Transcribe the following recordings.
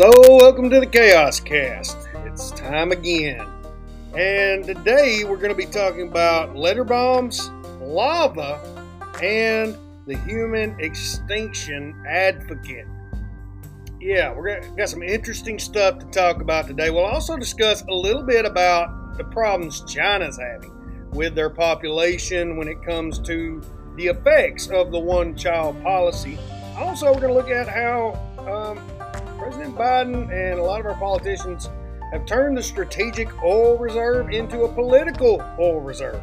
So, welcome to the Chaos Cast. It's time again. And today we're going to be talking about letter bombs, lava, and the human extinction advocate. Yeah, we're got, some interesting stuff to talk about today. We'll also discuss a little bit about the problems China's having with their population when it comes to the effects of the one child policy. Also, we're going to look at how um, President Biden and a lot of our politicians have turned the strategic oil reserve into a political oil reserve.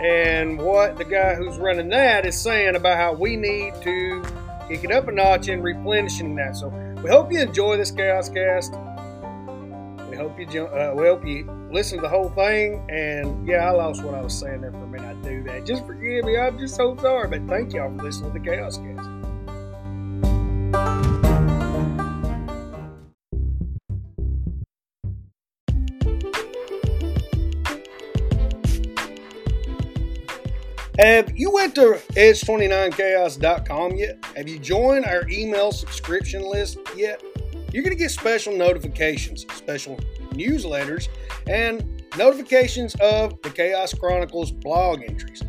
And what the guy who's running that is saying about how we need to kick it up a notch in replenishing that. So we hope you enjoy this Chaos Cast. We hope you uh, we hope you listen to the whole thing. And yeah, I lost what I was saying there for a minute. I do that. Just forgive me. I'm just so sorry. But thank y'all for listening to the Chaos Cast. Have you went to edge29chaos.com yet? Have you joined our email subscription list yet? You're going to get special notifications, special newsletters, and notifications of the Chaos Chronicles blog entries.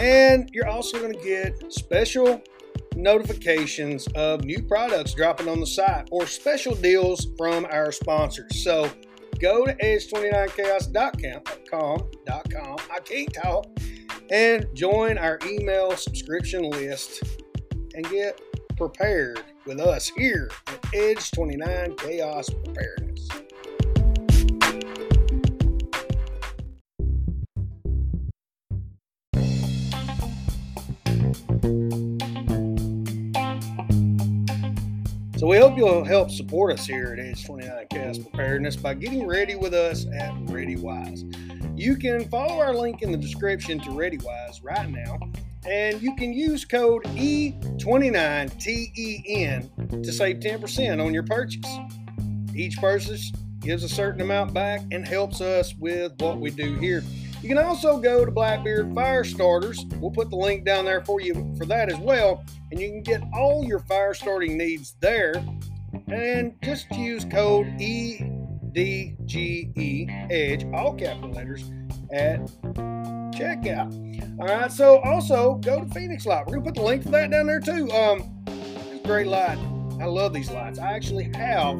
And you're also going to get special notifications of new products dropping on the site or special deals from our sponsors. So go to edge29chaos.com. I can't talk and join our email subscription list and get prepared with us here at Edge 29 Chaos Preparedness. So we hope you'll help support us here at Edge 29 Chaos Preparedness by getting ready with us at ReadyWise. You can follow our link in the description to ReadyWise right now, and you can use code E29TEN to save 10% on your purchase. Each purchase gives a certain amount back and helps us with what we do here. You can also go to Blackbeard Fire Starters. We'll put the link down there for you for that as well. And you can get all your fire starting needs there. And just use code E D G E Edge, all capital letters, at checkout. All right, so also go to Fenix Light. We're gonna put the link for that down there too. Um, it's great light. I love these lights. I actually have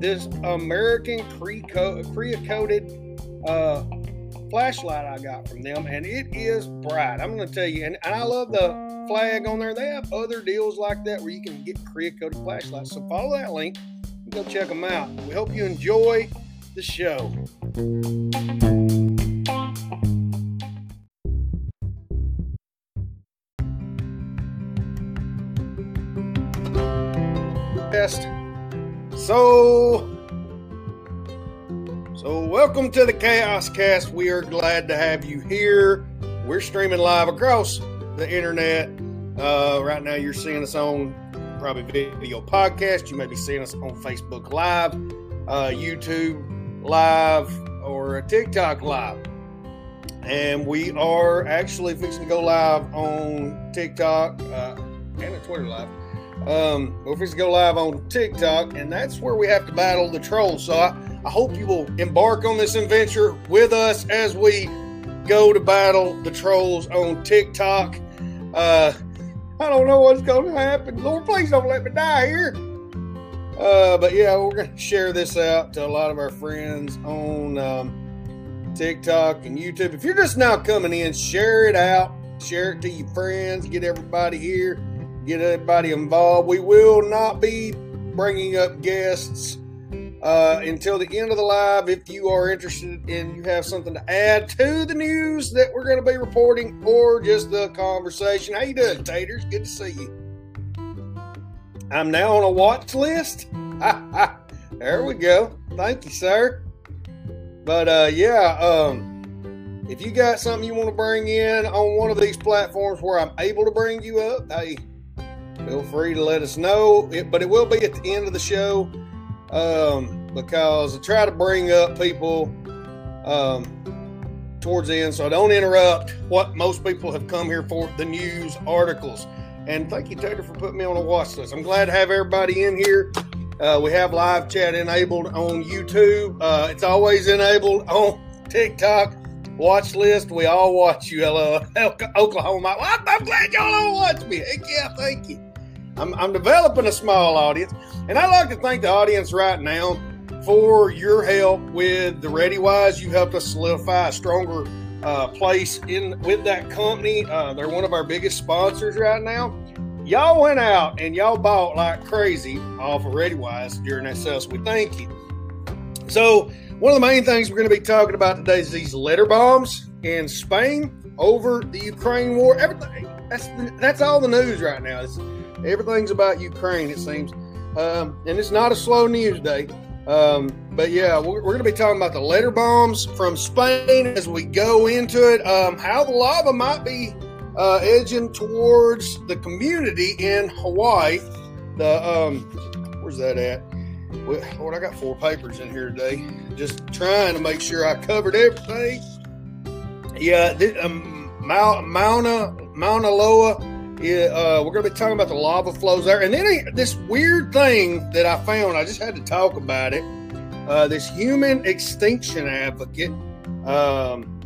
this American Korea coated uh, flashlight I got from them, and it is bright. I'm gonna tell you, and, and I love the flag on there. They have other deals like that where you can get Cerakoted flashlights. So follow that link go check them out. We hope you enjoy the show. Best. So, so welcome to the Chaos Cast. We are glad to have you here. We're streaming live across the internet. Uh, right now, you're seeing us on probably video podcast. You may be seeing us on Facebook Live, uh, YouTube Live, or TikTok Live. And we are actually fixing to go live on TikTok uh, and a Twitter Live. Um, we're fixing to go live on TikTok, and that's where we have to battle the trolls. So I, I hope you will embark on this adventure with us as we go to battle the trolls on TikTok. Uh, I don't know what's going to happen. Lord, please don't let me die here. Uh, but yeah, we're going to share this out to a lot of our friends on um, TikTok and YouTube. If you're just now coming in, share it out. Share it to your friends. Get everybody here. Get everybody involved. We will not be bringing up guests uh, until the end of the live. If you are interested and you have something to add to the news that we're going to be reporting or just the conversation. How you doing, Taters? Good to see you. I'm now on a watch list. there we go. Thank you, sir. But uh, yeah, um, if you got something you want to bring in on one of these platforms where I'm able to bring you up, hey, feel free to let us know. It, but it will be at the end of the show um, because I try to bring up people um, towards the end so I don't interrupt what most people have come here for the news articles. And thank you, Taylor, for putting me on a watch list. I'm glad to have everybody in here. Uh, we have live chat enabled on YouTube. Uh, it's always enabled on TikTok. Watch list. We all watch you. Hello, Oklahoma. I'm glad y'all all watch me. Heck yeah, thank you. I'm, I'm developing a small audience, and I'd like to thank the audience right now for your help with the ReadyWise. You helped us solidify a stronger uh, place in with that company. Uh, they're one of our biggest sponsors right now. Y'all went out and y'all bought like crazy off of ReadyWise during that sale. So we thank you. So one of the main things we're going to be talking about today is these letter bombs in Spain over the Ukraine war. Everything that's that's all the news right now. It's, everything's about Ukraine, it seems, um, and it's not a slow news day. Um, but yeah, we're, we're going to be talking about the letter bombs from Spain as we go into it. Um, how the lava might be uh, edging towards the community in Hawaii. The um, where's that at? Lord, I got four papers in here today. Just trying to make sure I covered everything. Yeah, this, um, Mauna Mauna Loa. Uh, we're going to be talking about the lava flows there, and then this weird thing that I found. I just had to talk about it. Uh, this human extinction advocate. Um,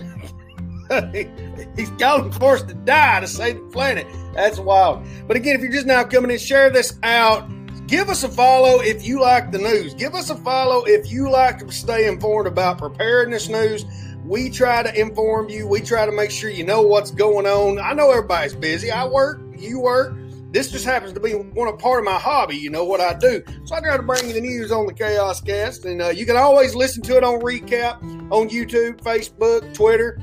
he's calling for us to die to save the planet. That's wild. But again, if you're just now coming in, share this out. Give us a follow if you like the news. Give us a follow if you like to stay informed about preparedness news. We try to inform you. We try to make sure you know what's going on. I know everybody's busy. I work, you work. This just happens to be one of part of my hobby. You know what I do, so I try to bring you the news on the Chaos Cast, and uh, you can always listen to it on recap on YouTube, Facebook, Twitter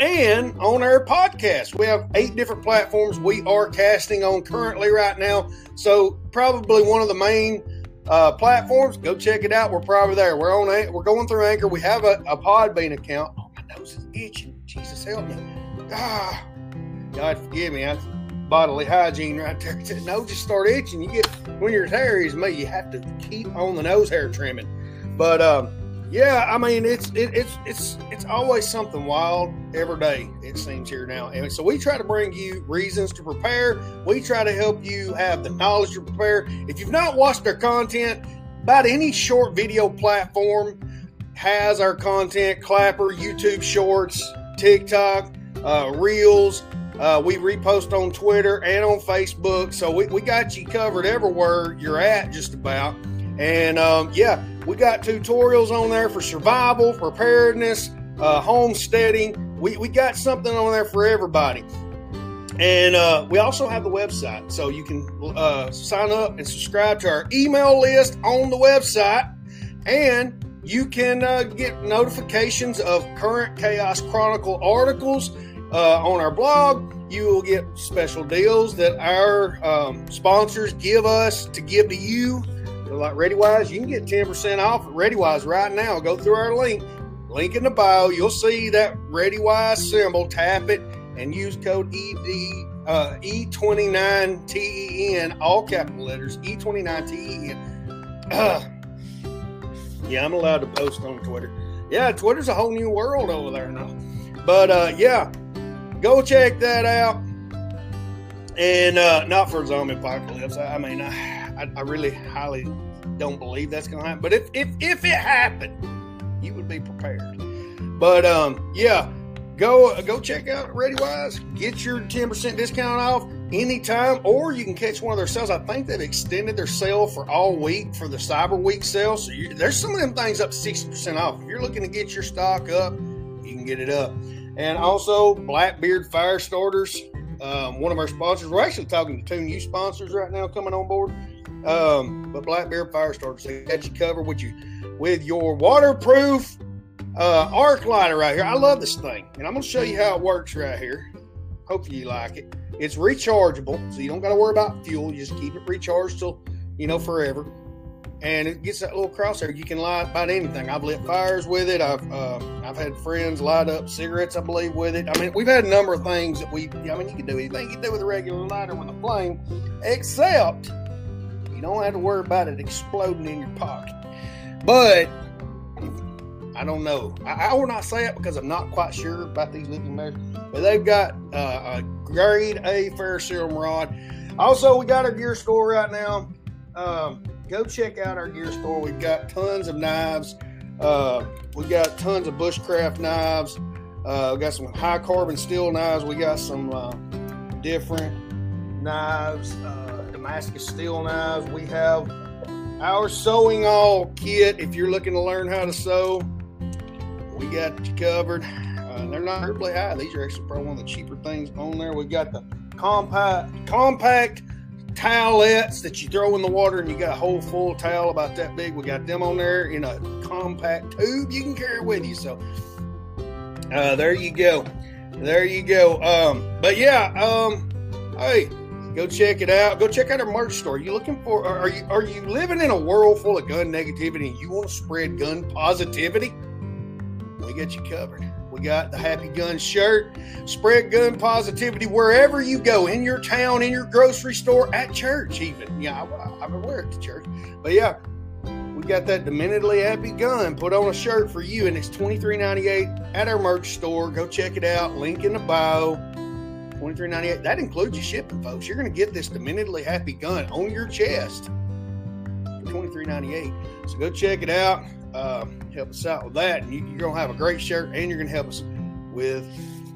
and on our podcast. We have eight different platforms we are casting on currently right now. So probably one of the main uh, platforms. Go check it out. We're probably there. We're on. We're going through Anchor. We have a, a Podbean account. Oh, my nose is itching. Jesus help me. Ah, God forgive me. That's bodily hygiene right there. The nose just start itching. You get when you're as hairy me, you have to keep on the nose hair trimming. But um, yeah, I mean it's it, it's it's it's always something wild every day. It seems here now, and so we try to bring you reasons to prepare. We try to help you have the knowledge to prepare. If you've not watched our content, about any short video platform has our content. Clapper, YouTube Shorts, TikTok, uh, Reels. Uh, we repost on Twitter and on Facebook, so we, we got you covered everywhere you're at, just about. And um, yeah, we got tutorials on there for survival, preparedness, uh, homesteading. We, we got something on there for everybody. And uh, we also have the website. So you can uh, sign up and subscribe to our email list on the website. And you can uh, get notifications of current Chaos Chronicle articles uh, on our blog. You will get special deals that our um, sponsors give us to give to you like ReadyWise, you can get 10% off at ReadyWise right now. Go through our link, link in the bio. You'll see that ReadyWise symbol. Tap it and use code ED, uh, E29TEN, all capital letters, E29TEN. Uh, yeah, I'm allowed to post on Twitter. Yeah, Twitter's a whole new world over there now. But uh, yeah, go check that out. And uh, not for zombie apocalypse. I, I mean, I, I, really highly don't believe that's going to happen. But if, if if it happened, you would be prepared. But um, yeah, go go check out ReadyWise. Get your ten percent discount off anytime, or you can catch one of their sales. I think they've extended their sale for all week for the Cyber Week sale. So you, there's some of them things up sixty percent off. If you're looking to get your stock up, you can get it up. And also Blackbeard Fire Starters um, one of our sponsors. We're actually talking to two new sponsors right now coming on board. Um, but Blackbeard Fire Starters, they got you covered with you with your waterproof uh, arc lighter right here. I love this thing, and I'm going to show you how it works right here. Hopefully you like it. It's rechargeable, so you don't got to worry about fuel. You just keep it recharged till you know forever and it gets that little crosshair. You can light about anything. I've lit fires with it. I've uh, I've had friends light up cigarettes, I believe, with it. I mean, we've had a number of things that we. I mean, you can do anything you can do with a regular lighter with a flame, except you don't have to worry about it exploding in your pocket. But I don't know. I, I will not say it because I'm not quite sure about these lithium batteries. But they've got uh, a grade A ferrocerium rod. Also, we got our gear store right now. Um, go check out our gear store. We've got tons of knives. Uh, we got tons of bushcraft knives. Uh, we got some high carbon steel knives. We got some uh, different knives, uh, Damascus steel knives. We have our sewing awl kit. If you're looking to learn how to sew, we got you covered. Uh, they're not terribly high. These are actually probably one of the cheaper things on there. We got the compact compact towelettes that you throw in the water and you got a whole full towel about that big. We got them on there in a compact tube you can carry with you. So uh, there you go. There you go. Um, but yeah, um, hey, go check it out. Go check out our merch store. You looking for? Are you are you living in a world full of gun negativity and you want to spread gun positivity? We got you covered. We got the Happy Gun shirt. Spread gun positivity wherever you go in your town, in your grocery store, at church, even. Yeah, I, wear it to church. But yeah, we got that Dementedly Happy Gun put on a shirt for you, and it's twenty three ninety eight at our merch store. Go check it out. Link in the bio. Twenty three ninety eight. That includes your shipping, folks. You're going to get this Dementedly Happy Gun on your chest for twenty three ninety eight. So go check it out uh, help us out with that. And you, are going to have a great shirt and you're going to help us with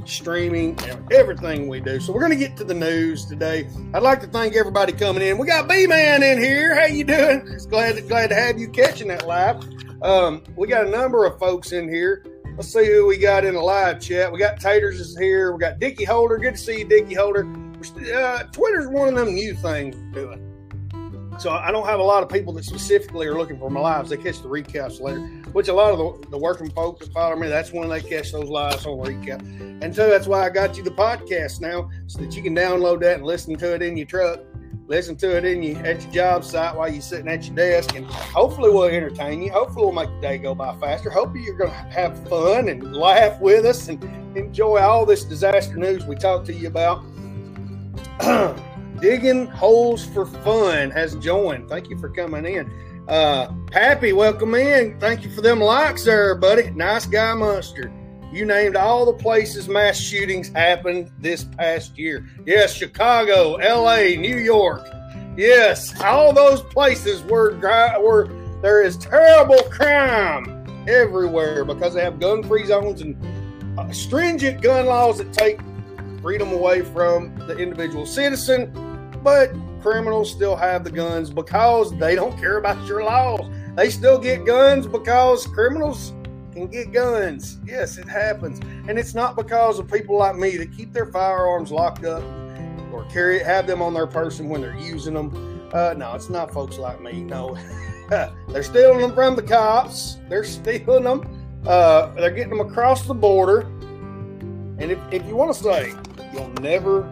streaming and everything we do. So we're going to get to the news today. I'd like to thank everybody coming in. We got B Man in here. How you doing? It's glad to, glad to have you catching that live. Um, we got a number of folks in here. Let's see who we got in the live chat. We got Taters is here. We got Dickie Holder. Good to see you, Dickie Holder. Uh, Twitter's one of them new things we're doing. So I don't have a lot of people that specifically are looking for my lives. They catch the recaps later, which a lot of the, the working folks that follow me, that's when they catch those lives on recap. And so that's why I got you the podcast now, so that you can download that and listen to it in your truck, listen to it in your at your job site while you're sitting at your desk, and hopefully we'll entertain you. Hopefully we'll make the day go by faster. Hopefully you're going to have fun and laugh with us and enjoy all this disaster news we talked to you about. Digging Holes for Fun has joined. Thank you for coming in. Uh, Happy, welcome in. Thank you for them likes there, buddy. Nice guy, Monster. You named all the places mass shootings happened this past year. Yes, Chicago, L.A., New York. Yes, all those places where, where there is terrible crime everywhere because they have gun-free zones and uh, stringent gun laws that take freedom away from the individual citizen but criminals still have the guns because they don't care about your laws. They still get guns because criminals can get guns. Yes, it happens. And it's not because of people like me that keep their firearms locked up or carry have them on their person when they're using them. Uh, no, it's not folks like me. No, they're stealing them from the cops. They're stealing them. Uh, they're getting them across the border. And if, if you want to say you'll never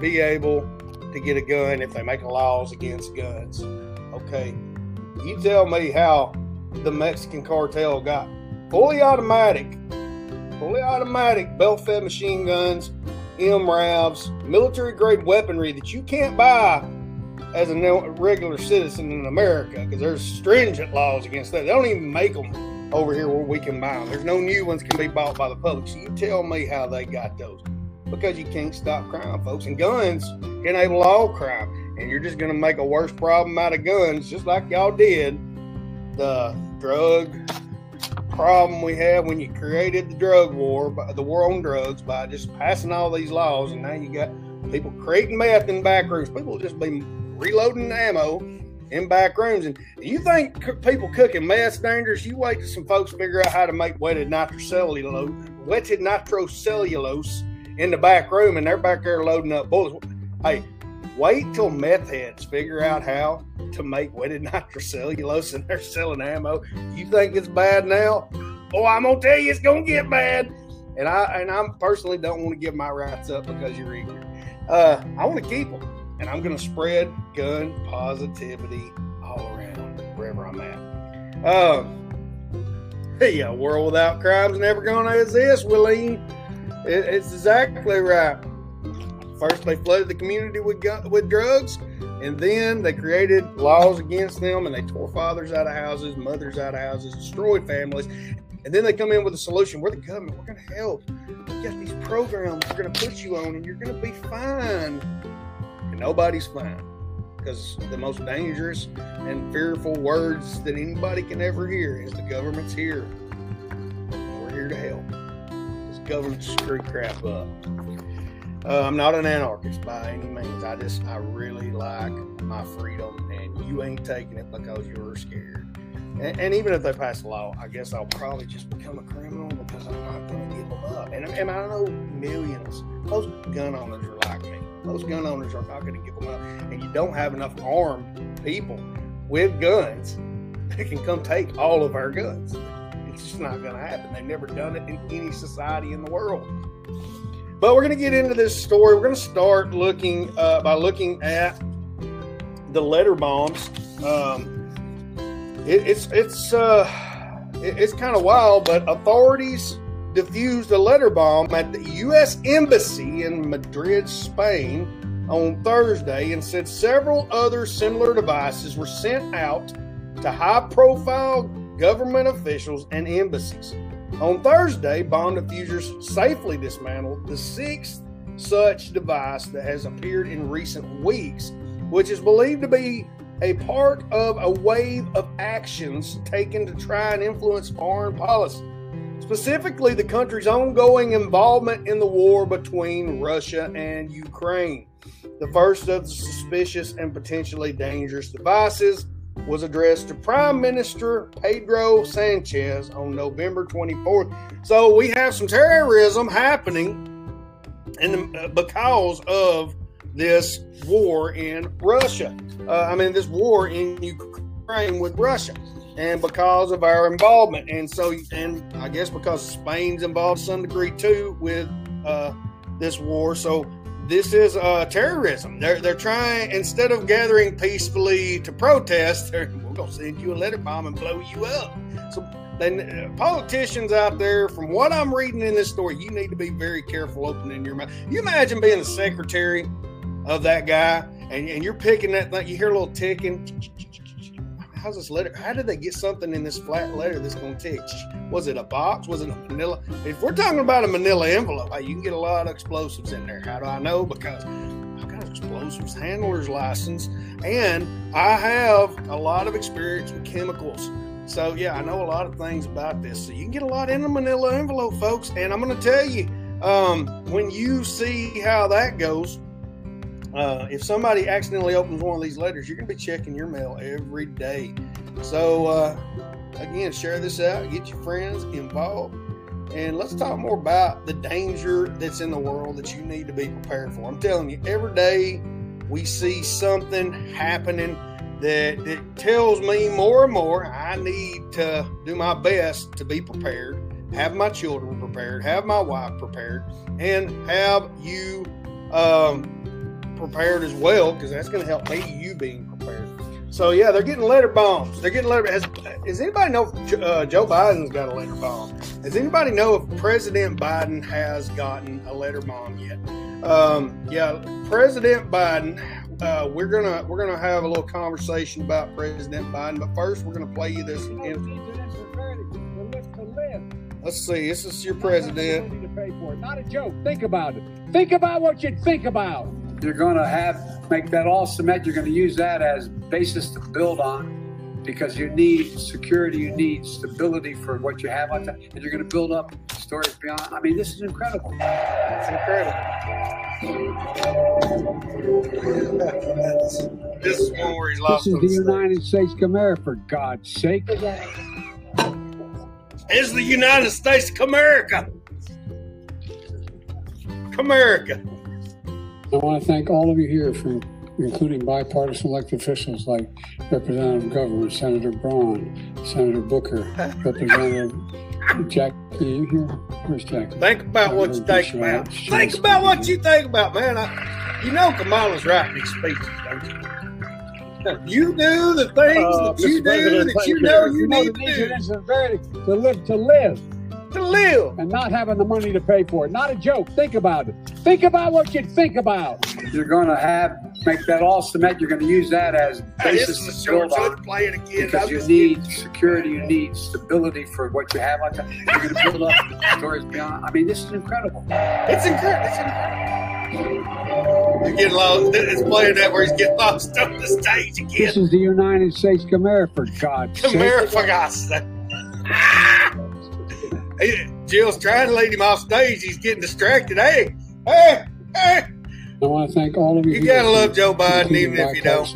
be able to get a gun if they make laws against guns. Okay, you tell me how the Mexican cartel got fully automatic, fully automatic belt-fed machine guns, MRAVs, military-grade weaponry that you can't buy as a regular citizen in America because there's stringent laws against that. They don't even make them over here where we can buy them. There's no new ones can be bought by the public. So you tell me how they got those because you can't stop crime, folks. And guns enable all crime. And you're just going to make a worse problem out of guns, just like y'all did the drug problem we had when you created the drug war, the war on drugs, by just passing all these laws. And now you got people creating meth in back rooms. People just be reloading ammo in back rooms. And you think people cooking meth dangerous? You wait till some folks figure out how to make wetted nitrocellulose, wetted nitrocellulose in the back room and they're back there loading up bullets. Hey, wait till meth heads figure out how to make wetted nitrocellulose and they're selling ammo. You think it's bad now? Oh, I'm gonna tell you it's gonna get bad. And I and I personally don't want to give my rights up because you're ignorant. Uh, I want to keep them, and I'm gonna spread gun positivity all around wherever I'm at. Um, hey, a world without crime's never gonna exist, Willie. It, it's exactly right. First, they flooded the community with gun, with drugs, and then they created laws against them, and they tore fathers out of houses, mothers out of houses, destroyed families. And then they come in with a solution. We're the government. We're going to help. We got these programs we're going to put you on, and you're going to be fine. And nobody's fine. because the most dangerous and fearful words that anybody can ever hear is the government's here. We're here to help. Government screw crap up. Uh, I'm not an anarchist by any means. I just, I really like my freedom, and you ain't taking it because you're scared. And, and, even if they pass a law, I guess I'll probably just become a criminal because I'm not going to give them up. And, and I know millions, most gun owners are like me. Most gun owners are not going to give them up. And you don't have enough armed people with guns that can come take all of our guns. It's just not going to happen. They've never done it in any society in the world. But we're going to get into this story. We're going to start looking uh, by looking at the letter bombs. Um, it, it's it's uh, it, it's kind of wild, but authorities defused a letter bomb at the U.S. Embassy in Madrid, Spain, on Thursday, and said several other similar devices were sent out to high-profile government officials and embassies. On Thursday, bomb diffusers safely dismantled the sixth such device that has appeared in recent weeks, which is believed to be a part of a wave of actions taken to try and influence foreign policy, specifically the country's ongoing involvement in the war between Russia and Ukraine. The first of the suspicious and potentially dangerous devices was addressed to Prime Minister Pedro Sanchez on November 24th. So we have some terrorism happening and uh, because of this war in Russia. Uh, I mean, this war in Ukraine with Russia, and because of our involvement, and so, and I guess because Spain's involved to some degree too with uh, this war. So this is uh, terrorism. They're they're trying instead of gathering peacefully to protest, we're gonna send you a letter bomb and blow you up. So then uh, politicians out there, from what I'm reading in this story, you need to be very careful opening your mouth. You imagine being the secretary of that guy, and, and you're picking that thing. You hear a little ticking how's this letter? How did they get something in this flat letter that's going to tick? Was it a box? Was it a manila? If we're talking about a manila envelope, you can get a lot of explosives in there. How do I know? Because I've got an explosives handler's license and I have a lot of experience with chemicals. So, yeah, I know a lot of things about this. So, you can get a lot in a manila envelope, folks. And I'm going to tell you, um, when you see how that goes, uh, if somebody accidentally opens one of these letters, you're going to be checking your mail every day. So, uh, again, share this out, get your friends involved, and let's talk more about the danger that's in the world that you need to be prepared for. I'm telling you, every day we see something happening that, that tells me more and more I need to do my best to be prepared, have my children prepared, have my wife prepared, and have you. Um, prepared as well because that's going to help me you being prepared. So yeah, they're getting letter bombs. They're getting letter. Has, does anybody know if uh, Joe Biden's got a letter bomb? Does anybody know if President Biden has gotten a letter bomb yet? Um, yeah, President Biden. Uh, we're gonna we're gonna have a little conversation about President Biden, but first we're gonna play you this. Let's see. This is your president. Not a joke. Think about it. Think about what you think about. You're going to have make that all cement. You're going to use that as basis to build on because you need security, you need stability for what you have on top, and you're going to build up stories beyond. I mean, this is incredible. It's incredible. this is where he's lost. This is the United States of America, for God's sake. Is the United States of America. America. I want to thank all of you here, for, including bipartisan elected officials like Representative Governor, Senator Braun, Senator Booker, Representative Jack. Are you here? Where's Jack? Think about what you think about. Think about what you think about, man. I, you know Kamala's writing these speeches, don't you? You do the things uh, that you do that you know you, you know need to do. To live, to live to live. And not having the money to pay for it. Not a joke. Think about it. Think about what you think about. You're going to have, make that all cement. You're going to use that as basis to build on. Play it again. Because you need security, you need stability for what you have. On You're going to build up stories beyond. I mean, this is incredible. It's incredible. It's incredible. He's getting lost. It's playing that where he's getting lost on the stage again. This is the United States Camaro, for God's sake. Camaro, for God's sake. Hey, Jill's trying to lead him off stage. He's getting distracted. Hey, hey, hey. I want to thank all of you. You gotta love Joe Biden, even if you don't.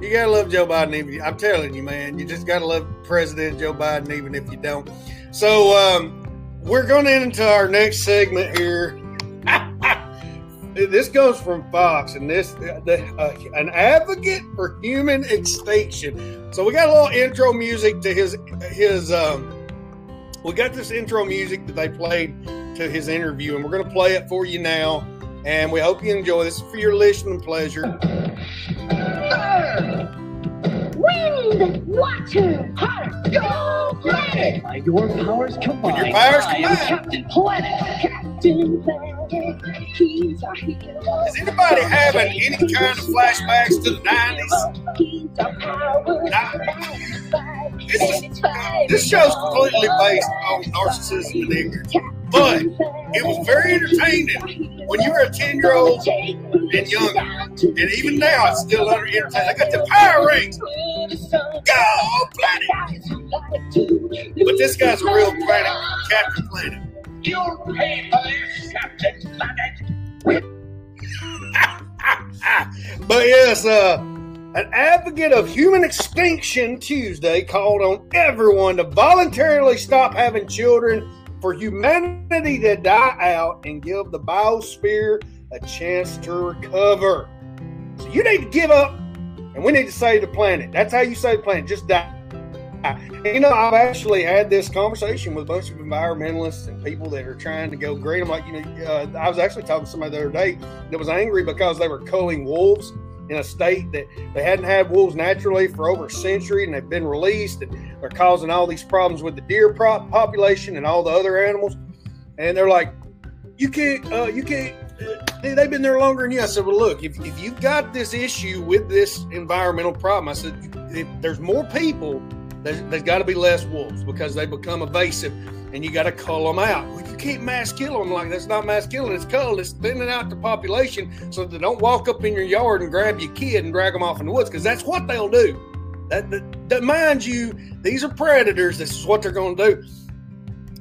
You gotta love Joe Biden, even I'm telling you, man. You just gotta love President Joe Biden, even if you don't. So um, we're going into our next segment here. this goes from Fox, and this the, uh, an advocate for human extinction. So we got a little intro music to his his. Um, we got this intro music that they played to his interview, and we're going to play it for you now. And we hope you enjoy this for your listening pleasure. Wind, water, heart, go planet! By your powers combined, your powers I am Captain Planet. Captain Planet, he's our hero. Is anybody having any kind of flashbacks to the 90s? He's our power. Nah. This, is, this show's completely based on narcissism and ignorance. But it was very entertaining when you were a 10 year old and younger. And even now, it's still entertaining. I got the power rings. Go, planet! But this guy's a real planet, Captain Planet. You'll pay for this, Captain Planet. but yes, uh, an advocate of human extinction Tuesday called on everyone to voluntarily stop having children for humanity to die out and give the biosphere a chance to recover. So you need to give up and we need to save the planet. That's how you save the planet. Just die. You know, I've actually had this conversation with a bunch of environmentalists and people that are trying to go green. I'm like, you know, uh, I was actually talking to somebody the other day that was angry because they were culling wolves in a state that they hadn't had wolves naturally for over a century and they've been released and they're causing all these problems with the deer population and all the other animals. And they're like, you can't, uh, you can't, uh, they've been there longer than you. I said, well, look, if, if you've got this issue with this environmental problem, I said, there's more people there's, there's got to be less wolves because they become evasive and you got to cull them out. Well, you can't mass kill them like that's not mass killing. It's cull. It's thinning out the population so they don't walk up in your yard and grab your kid and drag them off in the woods because that's what they'll do. That, that, that mind you, these are predators. This is what they're going to do.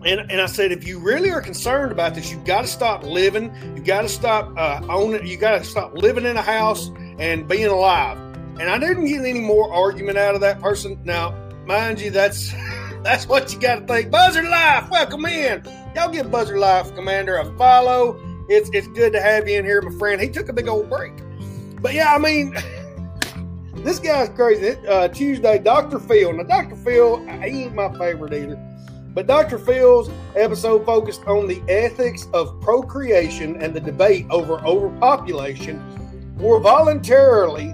And, and I said, if you really are concerned about this, you've got to stop living. You've got to stop uh, owning. You got to stop living in a house and being alive. And I didn't get any more argument out of that person. Now, mind you, that's that's what you got to think. Buzzard Life, welcome in. Y'all give Buzzard Life Commander a follow. It's it's good to have you in here, my friend. He took a big old break, but yeah, I mean, this guy's crazy. Uh, Tuesday, Dr. Phil. Now, Dr. Phil, he ain't my favorite either. But Dr. Phil's episode focused on the ethics of procreation and the debate over overpopulation. More voluntarily,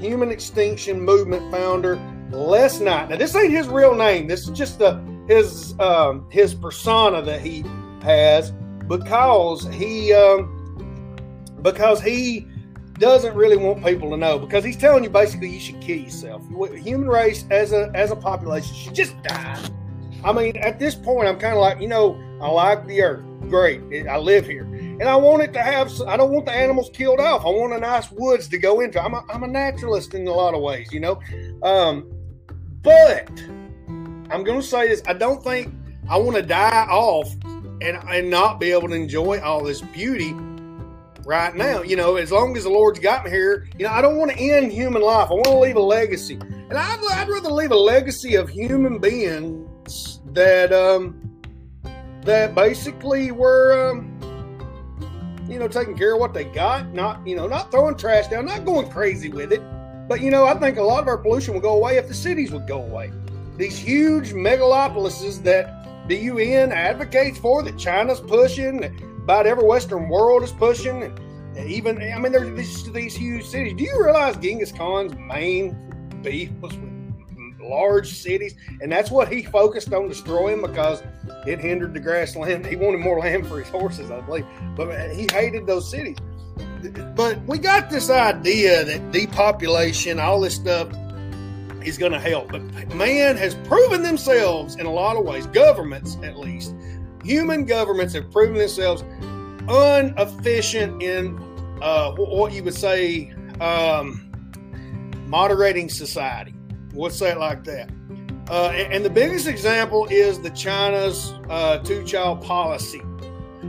human extinction movement founder Les Knight. Now, this ain't his real name. This is just the his um, his persona that he has because he um, because he doesn't really want people to know because he's telling you basically you should kill yourself. Human race as a as a population should just die. I mean, at this point, I'm kind of like you know I like the earth. Great, I live here, and I want it to have. I don't want the animals killed off. I want a nice woods to go into. I'm a, I'm a naturalist in a lot of ways, you know. Um, but I'm going to say this: I don't think I want to die off and and not be able to enjoy all this beauty right now. You know, as long as the Lord's got me here, you know, I don't want to end human life. I want to leave a legacy, and I'd, I'd rather leave a legacy of human beings that um that basically were um you know taking care of what they got, not you know not throwing trash down, not going crazy with it. But you know, I think a lot of our pollution would go away if the cities would go away. These huge megalopolises that the UN advocates for, that China's pushing, that about every Western world is pushing, and even I mean, there's these, these huge cities. Do you realize Genghis Khan's main beef was with large cities, and that's what he focused on destroying because it hindered the grassland. He wanted more land for his horses, I believe, but he hated those cities but we got this idea that depopulation, all this stuff, is going to help. But man has proven themselves in a lot of ways, governments at least, human governments have proven themselves inefficient in uh, what you would say um, moderating society. Let's say it like that. Uh, and, and, the biggest example is the China's uh, two-child policy.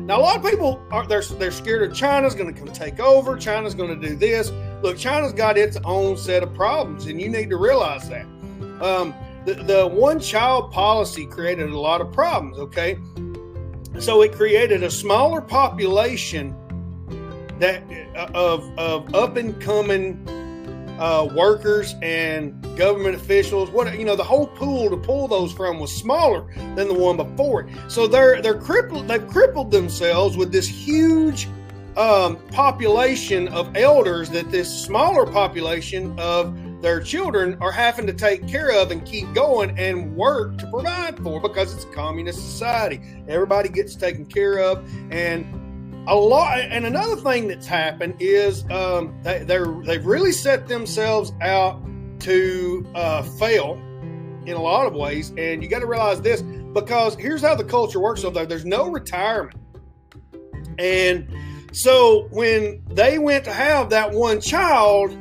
Now, a lot of people are they're they're scared of China's going to come take over. China's going to do this. Look, China's got its own set of problems, and you need to realize that. Um, the, the one-child policy created a lot of problems. Okay, so it created a smaller population that uh, of of up and coming uh, workers and government officials. What you know, the whole pool to pull those from was smaller than the one before it. So they're they're crippled. They've crippled themselves with this huge um, population of elders that this smaller population of their children are having to take care of and keep going and work to provide for because it's a communist society. Everybody gets taken care of and a lot and another thing that's happened is um, they, they've really set themselves out to uh, fail in a lot of ways and you got to realize this because here's how the culture works over there there's no retirement and so when they went to have that one child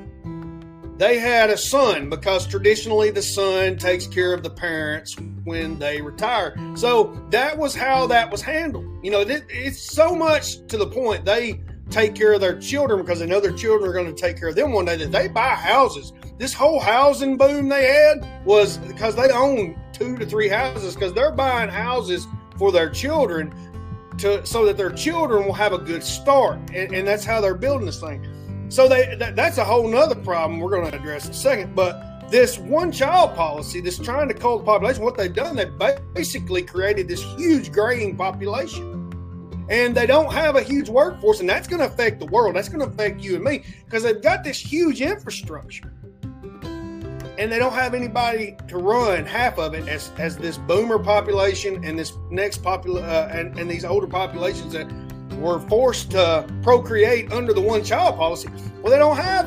they had a son because traditionally the son takes care of the parents when they retire. So that was how that was handled. You know, it, it's so much to the point they take care of their children because they know their children are going to take care of them one day that they buy houses. This whole housing boom they had was because they own two to three houses because they're buying houses for their children to so that their children will have a good start. And, and that's how they're building this thing. So they that, that's a whole nother problem we're going to address in a second. But this one child policy, this trying to cull the population, what they've done, they've basically created this huge graying population. And they don't have a huge workforce, and that's going to affect the world. That's going to affect you and me because they've got this huge infrastructure and they don't have anybody to run half of it as, as this boomer population and this next popul uh, and, and these older populations that were forced to procreate under the one child policy. Well, they don't have,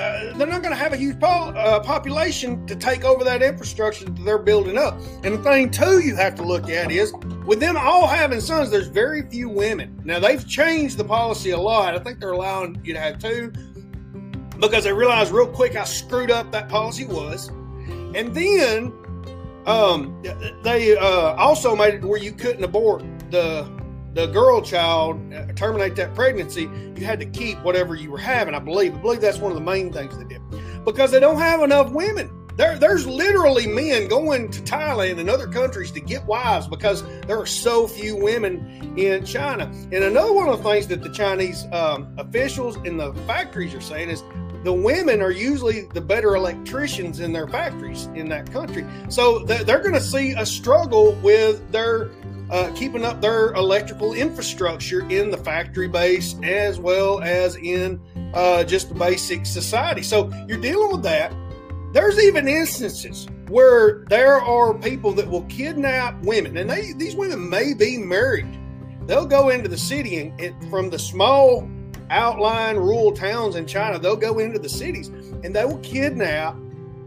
uh, they're not going to have a huge po- uh, population to take over that infrastructure that they're building up. And the thing, too, you have to look at is with them all having sons, there's very few women. Now, they've changed the policy a lot. I think they're allowing you to have two because they realized real quick how screwed up that policy was. And then um, they uh, also made it where you couldn't abort the the girl child uh, terminate that pregnancy, you had to keep whatever you were having. I believe. I believe that's one of the main things they did because they don't have enough women. There, there's literally men going to Thailand and other countries to get wives because there are so few women in China. And another one of the things that the Chinese um, officials in the factories are saying is the women are usually the better electricians in their factories in that country. So they're going to see a struggle with their uh, keeping up their electrical infrastructure in the factory base as well as in uh, just the basic society. So you're dealing with that. There's even instances where there are people that will kidnap women, and they, these women may be married. They'll go into the city and, from the small outlying rural towns in China, they'll go into the cities and they will kidnap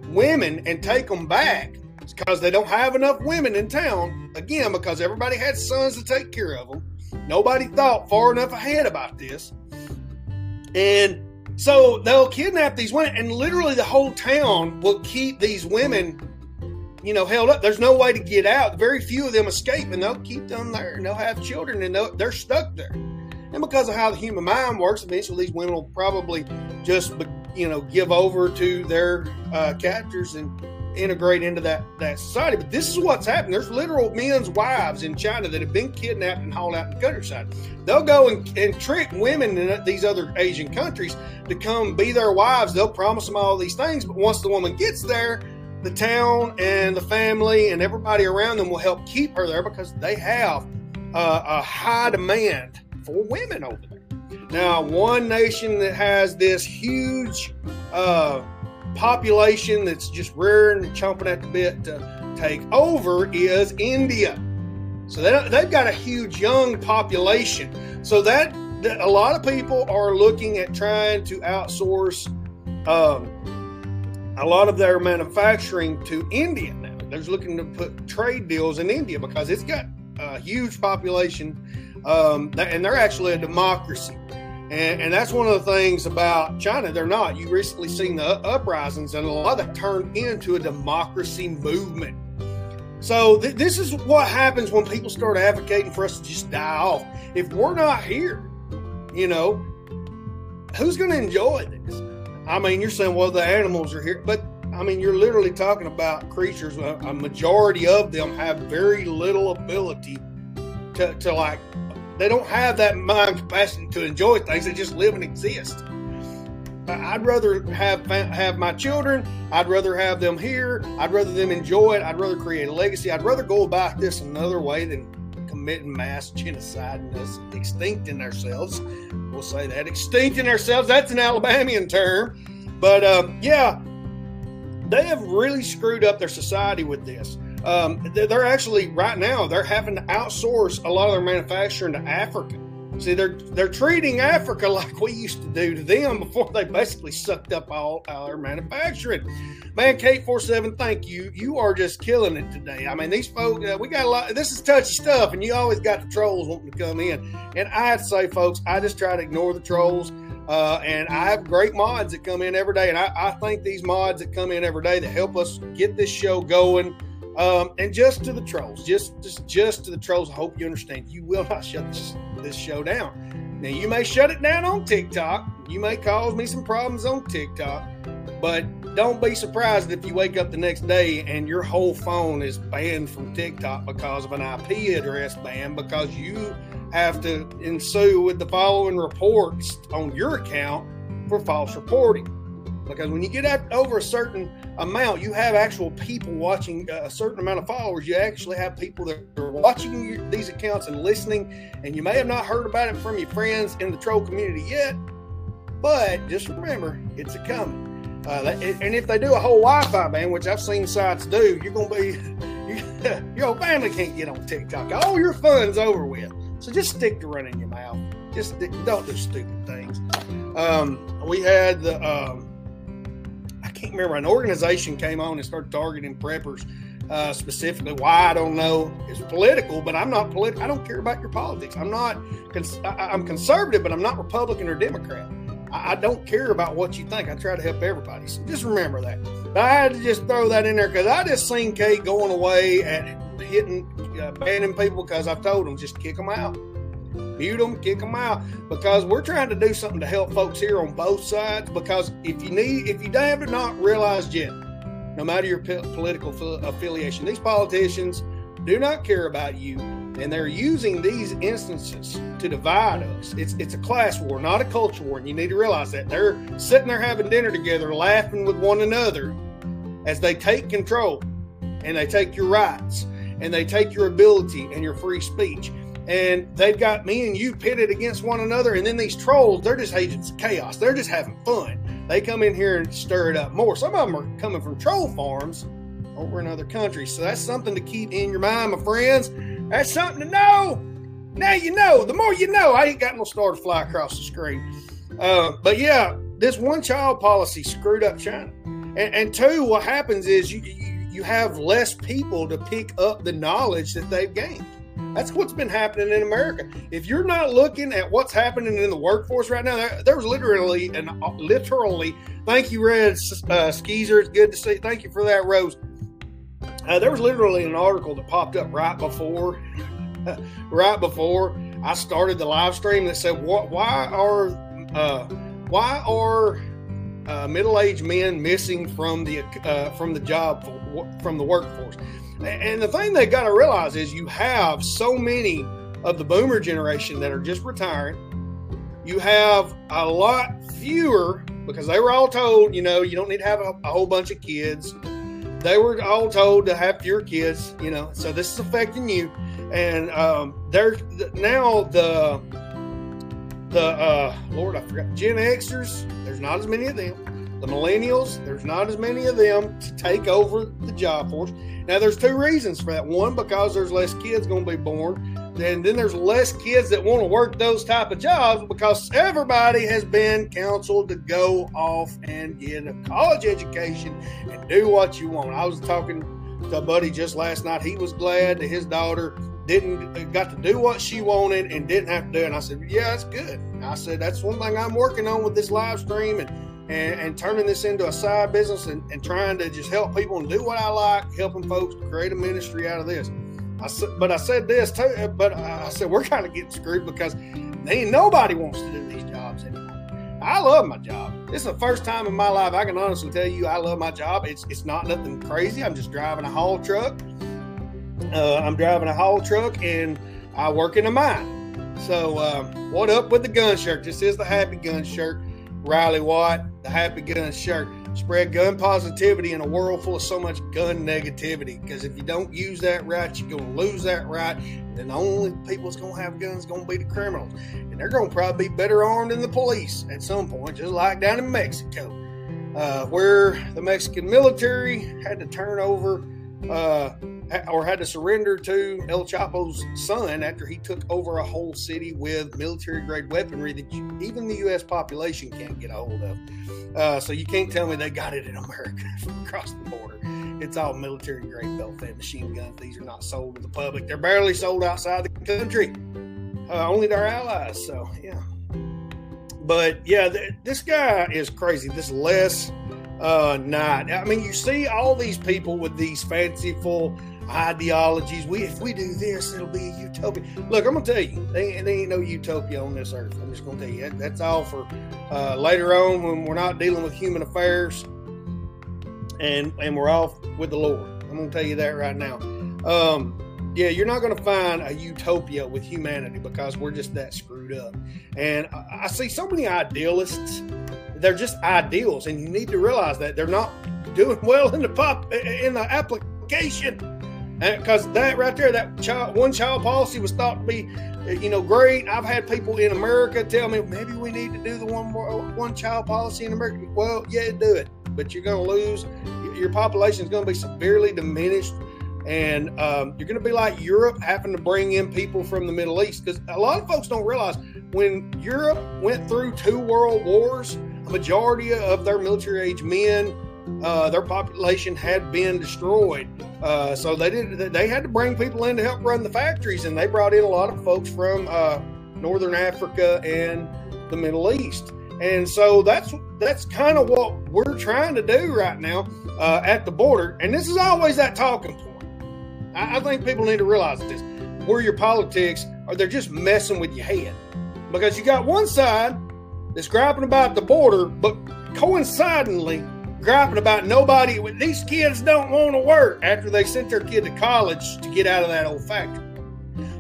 women and take them back because they don't have enough women in town. Again, because everybody had sons to take care of them. Nobody thought far enough ahead about this. And so they'll kidnap these women, and literally the whole town will keep these women, you know, held up. There's no way to get out. Very few of them escape, and they'll keep them there, and they'll have children, and they're stuck there. And because of how the human mind works, eventually these women will probably just, you know, give over to their uh, captors and integrate into that that society. But this is what's happening. There's literal men's wives in China that have been kidnapped and hauled out in the countryside. They'll go and, and trick women in these other Asian countries to come be their wives. They'll promise them all these things, but once the woman gets there, the town and the family and everybody around them will help keep her there because they have uh, a high demand for women over there. Now, one nation that has this huge uh, population that's just rearing and chomping at the bit to take over is India. So they, they've got a huge young population. So that, that a lot of people are looking at trying to outsource um, a lot of their manufacturing to India now. They're looking to put trade deals in India because it's got a huge population, um, and they're actually a democracy. And, and that's one of the things about China. They're not. You recently seen the uprisings, and a lot of that turned into a democracy movement. So th- this is what happens when people start advocating for us to just die off. If we're not here, you know, who's going to enjoy this? I mean, you're saying, well, the animals are here, but I mean, you're literally talking about creatures. A, a majority of them have very little ability to, to like they don't have that mind capacity to enjoy things. They just live and exist. I'd rather have have my children. I'd rather have them here. I'd rather them enjoy it. I'd rather create a legacy. I'd rather go about this another way than committing mass genocide and us extincting ourselves. We'll say that extincting ourselves. That's an Alabamian term, but um, yeah, they have really screwed up their society with this. Um, they're actually right now they're having to outsource a lot of their manufacturing to Africa. See, they're they're treating Africa like we used to do to them before they basically sucked up all our manufacturing. Man, Kate four seven, thank you. You are just killing it today. I mean, these folks, uh, we got a lot. This is touchy stuff, and you always got the trolls wanting to come in. And I have to say, folks, I just try to ignore the trolls. Uh, and I have great mods that come in every day, and I, I think these mods that come in every day that help us get this show going um, and just to the trolls, just, just just to the trolls, I hope you understand. You will not shut this, this show down. Now you may shut it down on TikTok. You may cause me some problems on TikTok, but don't be surprised if you wake up the next day and your whole phone is banned from TikTok because of an IP address ban because you have to ensue with the following reports on your account for false reporting. Because when you get up over a certain amount, you have actual people watching uh, a certain amount of followers. You actually have people that are watching your, these accounts and listening. And you may have not heard about it from your friends in the troll community yet, but just remember, it's a coming. Uh, and if they do a whole Wi-Fi ban, which I've seen sites do, you're gonna be your whole family can't get on TikTok. All your fun's over with. So just stick to running your mouth. Just don't do stupid things. Um, we had the um, can't remember, an organization came on and started targeting preppers uh, specifically. Why I don't know. It's political, but I'm not political. I don't care about your politics. I'm not. Cons- I- am conservative, but I'm not Republican or Democrat. I-, I don't care about what you think. I try to help everybody. So just remember that. But I had to just throw that in there because I just seen Kate going away and hitting, uh, banning people because I told them just kick them out mute them, kick them out, because we're trying to do something to help folks here on both sides. Because if you need, if you have not realized yet, no matter your political affiliation, these politicians do not care about you, and they're using these instances to divide us. It's it's a class war, not a culture war, and you need to realize that they're sitting there having dinner together, laughing with one another as they take control and they take your rights and they take your ability and your free speech and they've got me and you pitted against one another. And then these trolls, they're just agents of chaos. They're just having fun. They come in here and stir it up more. Some of them are coming from troll farms over in other countries. So that's something to keep in your mind, my friends. That's something to know. Now you know. The more you know, I ain't got no star to fly across the screen. Uh, but yeah, this one child policy screwed up China. And, and two, what happens is you, you you have less people to pick up the knowledge that they've gained. That's what's been happening in America. If you're not looking at what's happening in the workforce right now, there, there was literally and literally. Thank you, Red uh, Skeezer. It's good to see. Thank you for that, Rose. Uh, there was literally an article that popped up right before, right before I started the live stream that said, "What? Why are, uh, why are uh, middle-aged men missing from the uh, from the job from the workforce?" And the thing they got to realize is you have so many of the boomer generation that are just retiring. You have a lot fewer because they were all told, you know, you don't need to have a, a whole bunch of kids. They were all told to have fewer kids, you know, so this is affecting you. And um, there's now the the uh, Lord, I forgot Gen Xers. There's not as many of them. The millennials, there's not as many of them to take over the job force. Now, there's two reasons for that. One, because there's less kids going to be born, and then there's less kids that want to work those type of jobs because everybody has been counseled to go off and get a college education and do what you want. I was talking to a buddy just last night. He was glad that his daughter didn't uh, got to do what she wanted and didn't have to do. And I said, Yeah, that's good. I said, That's one thing I'm working on with this live stream and and, and turning this into a side business and, and trying to just help people and do what I like, helping folks create a ministry out of this. I but I said this too, uh, but I said we're kind of getting screwed because ain't nobody wants to do these jobs anymore. I love my job. This is the first time in my life I can honestly tell you I love my job. It's it's not nothing crazy. I'm just driving a haul truck uh, I'm driving a haul truck and I work in a mine. So, um, what up with the gun shirt? This is the Happy Gun shirt. Riley Watt, the Happy Gun shirt. Spread gun positivity in a world full of so much gun negativity. Because if you don't use that right, you're going to lose that right. And the only people that's going to have guns going to be the criminals. And they're going to probably be better armed than the police at some point, just like down in Mexico, uh, where the Mexican military had to turn over. Uh, or had to surrender to El Chapo's son after he took over a whole city with military grade weaponry that you, even the U.S. population can't get a hold of. Uh, so you can't tell me they got it in America from across the border. It's all military grade belt fed machine guns. These are not sold to the public. They're barely sold outside the country, uh, only their allies. So, yeah. But yeah, th- this guy is crazy. This Les uh, Knight. I mean, you see all these people with these fanciful ideologies. We if we do this, it'll be a utopia. Look, I'm gonna tell you, there ain't, no utopia on this earth. I'm just gonna tell you that, that's all for uh, later on when we're not dealing with human affairs and and we're off with the Lord. I'm gonna tell you that right now. Um, yeah, you're not going to find a utopia with humanity because we're just that screwed up. And I, I see so many idealists; they're just ideals, and you need to realize that they're not doing well in the pop in the application because that right there, that child, one child policy was thought to be, you know, great. I've had people in America tell me maybe we need to do the one one child policy in America. Well, yeah, do it, but you're going to lose. Your population is going to be severely diminished, and um, you're going to be like Europe, having to bring in people from the Middle East. Because a lot of folks don't realize when Europe went through two world wars, a majority of their military age men uh, their population had been destroyed. Uh, so they did. They had to bring people in to help run the factories, and they brought in a lot of folks from uh, northern Africa and the Middle East. And so that's that's kind of what we're trying to do right now uh, at the border. And this is always that talking point. I, I think people need to realize this: where your politics are, they're just messing with your head because you got one side that's griping about the border, but coincidentally griping about nobody. These kids don't want to work after they sent their kid to college to get out of that old factory.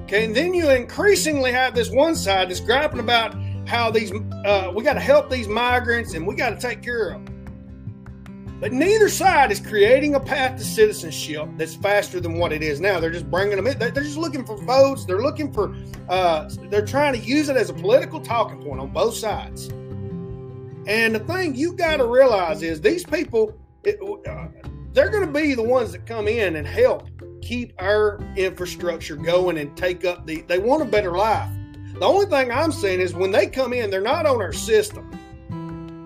Okay, and then you increasingly have this one side that's griping about how these uh, we got to help these migrants and we got to take care of them. But neither side is creating a path to citizenship that's faster than what it is now. They're just bringing them in. They're just looking for votes. They're looking for. Uh, they're trying to use it as a political talking point on both sides. And the thing you got to realize is these people, it, uh, they're going to be the ones that come in and help keep our infrastructure going and take up the. They want a better life. The only thing I'm saying is when they come in, they're not on our system.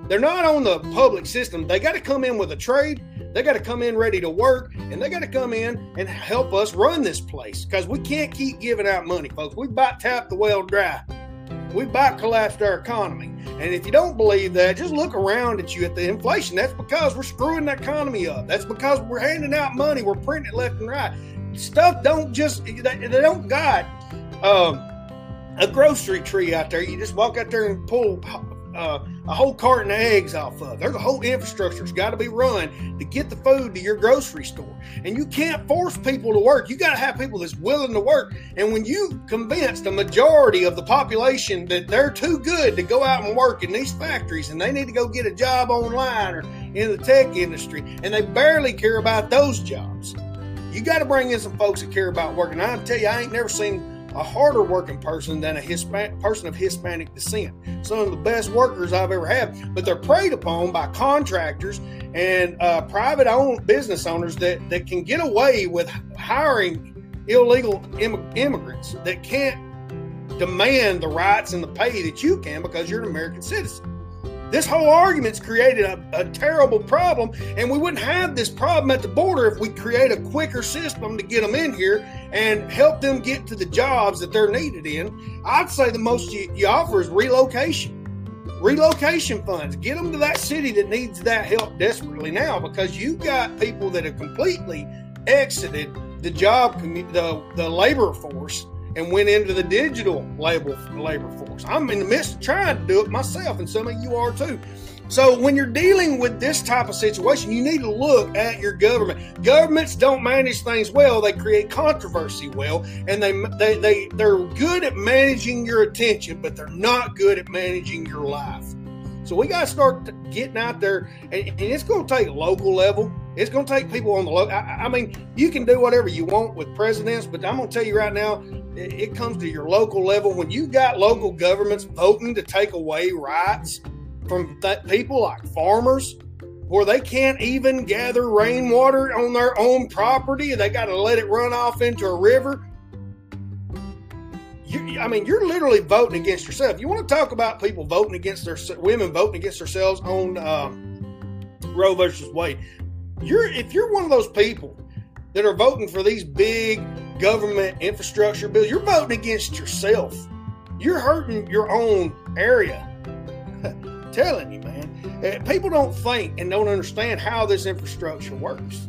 They're not on the public system. They got to come in with a trade. They got to come in ready to work, and they got to come in and help us run this place because we can't keep giving out money, folks. We've about tapped the well dry. We about collapsed our economy. And if you don't believe that, just look around at you at the inflation. That's because we're screwing the economy up. That's because we're handing out money. We're printing it left and right. Stuff don't just, they, they don't got um, a grocery tree out there. You just walk out there and pull uh, a whole carton of eggs off of. There's a whole infrastructure that's got to be run to get the food to your grocery store. And you can't force people to work. You got to have people that's willing to work. And when you convince the majority of the population that they're too good to go out and work in these factories and they need to go get a job online or in the tech industry, and they barely care about those jobs. You got to bring in some folks that care about working. I tell you, I ain't never seen a harder working person than a Hispanic person of Hispanic descent. Some of the best workers I've ever had, but they're preyed upon by contractors and uh, private owned business owners that, that can get away with hiring illegal Im- immigrants that can't demand the rights and the pay that you can because you're an American citizen. This whole argument's created a, a, terrible problem, and we wouldn't have this problem at the border if we create a quicker system to get them in here and help them get to the jobs that they're needed in. I'd say the most you, you offer is relocation. Relocation funds. Get them to that city that needs that help desperately now because you've got people that have completely exited the job, the, the labor force and went into the digital labor labor force. I'm in the midst of trying to do it myself, and some of you are too. So when you're dealing with this type of situation, you need to look at your government. Governments don't manage things well; they create controversy well, and they they they they're good at managing your attention, but they're not good at managing your life. So we got to start getting out there, and, and it's going to take local level. It's going to take people on the local. I, I, mean, you can do whatever you want with presidents, but I'm going to tell you right now, it, it comes to your local level. When you got local governments voting to take away rights from that people like farmers, where they can't even gather rainwater on their own property, they got to let it run off into a river. You, I mean, you're literally voting against yourself. You want to talk about people voting against their women voting against themselves on um, Roe versus Wade? You're if you're one of those people that are voting for these big government infrastructure bills, you're voting against yourself. You're hurting your own area. Telling you, man. Eh, people don't think and don't understand how this infrastructure works.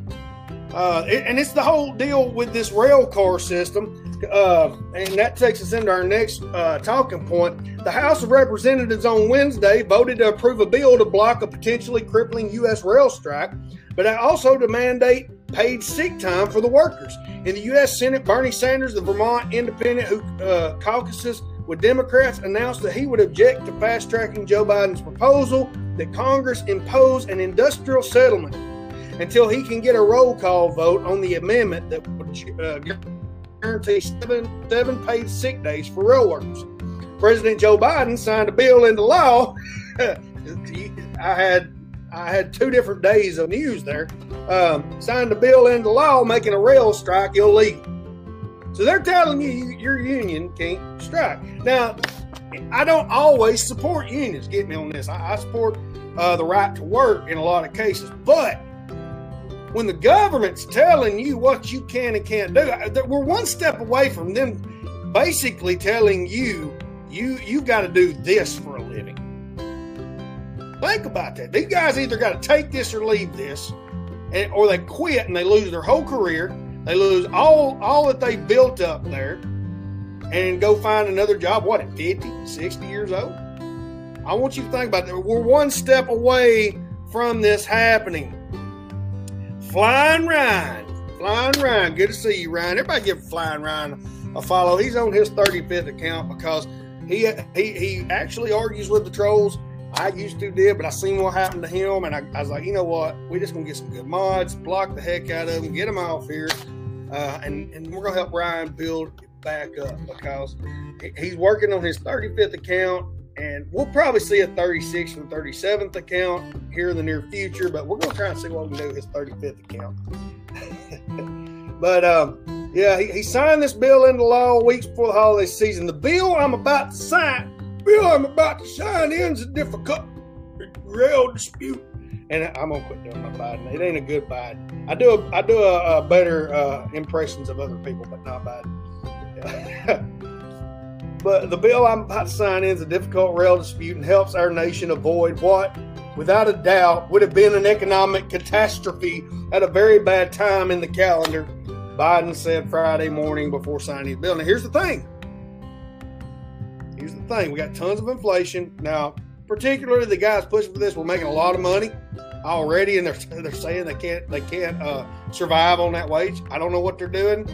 Uh, and it's the whole deal with this rail car system. Uh, and that takes us into our next uh, talking point. The House of Representatives on Wednesday voted to approve a bill to block a potentially crippling U.S. rail strike, but also to mandate paid sick time for the workers. In the U.S. Senate, Bernie Sanders, the Vermont independent who uh, caucuses with Democrats, announced that he would object to fast tracking Joe Biden's proposal that Congress impose an industrial settlement until he can get a roll call vote on the amendment that would uh, guarantee seven, seven paid sick days for rail workers. President Joe Biden signed a bill into law. I had I had two different days of news there. Um, signed a bill into law making a rail strike illegal. So they're telling you, you your union can't strike. Now, I don't always support unions. Get me on this. I, I support uh, the right to work in a lot of cases, but when the government's telling you what you can and can't do, we're one step away from them basically telling you you you got to do this for a living. Think about that. These guys either got to take this or leave this, and, or they quit and they lose their whole career. They lose all all that they built up there, and go find another job. What at 50, 60 years old? I want you to think about that. We're one step away from this happening. Flying Ryan, Flying Ryan, good to see you, Ryan. Everybody give Flying Ryan a follow. He's on his 35th account because he he he actually argues with the trolls I used to did, but I seen what happened to him, and I, I was like, you know what? We just gonna get some good mods, block the heck out of them, get them off here, uh, and and we're gonna help Ryan build back up because he's working on his 35th account, and we'll probably see a 36th and 37th account here in the near future. But we're gonna try and see what we can do with his 35th account. but um, yeah, he, he signed this bill into law weeks before the holiday season. The bill I'm about to sign bill I'm about to sign in's a difficult rail dispute. And I'm gonna quit doing my Biden. It ain't a good Biden. I do a, I do a, a better uh, impressions of other people, but not Biden. but the bill I'm about to sign in is a difficult rail dispute and helps our nation avoid what, without a doubt, would have been an economic catastrophe at a very bad time in the calendar. Biden said Friday morning before signing the bill. Now, here's the thing here's the thing we got tons of inflation. Now, particularly the guys pushing for this, we're making a lot of money already, and they're, they're saying they can't they can't uh, survive on that wage. I don't know what they're doing,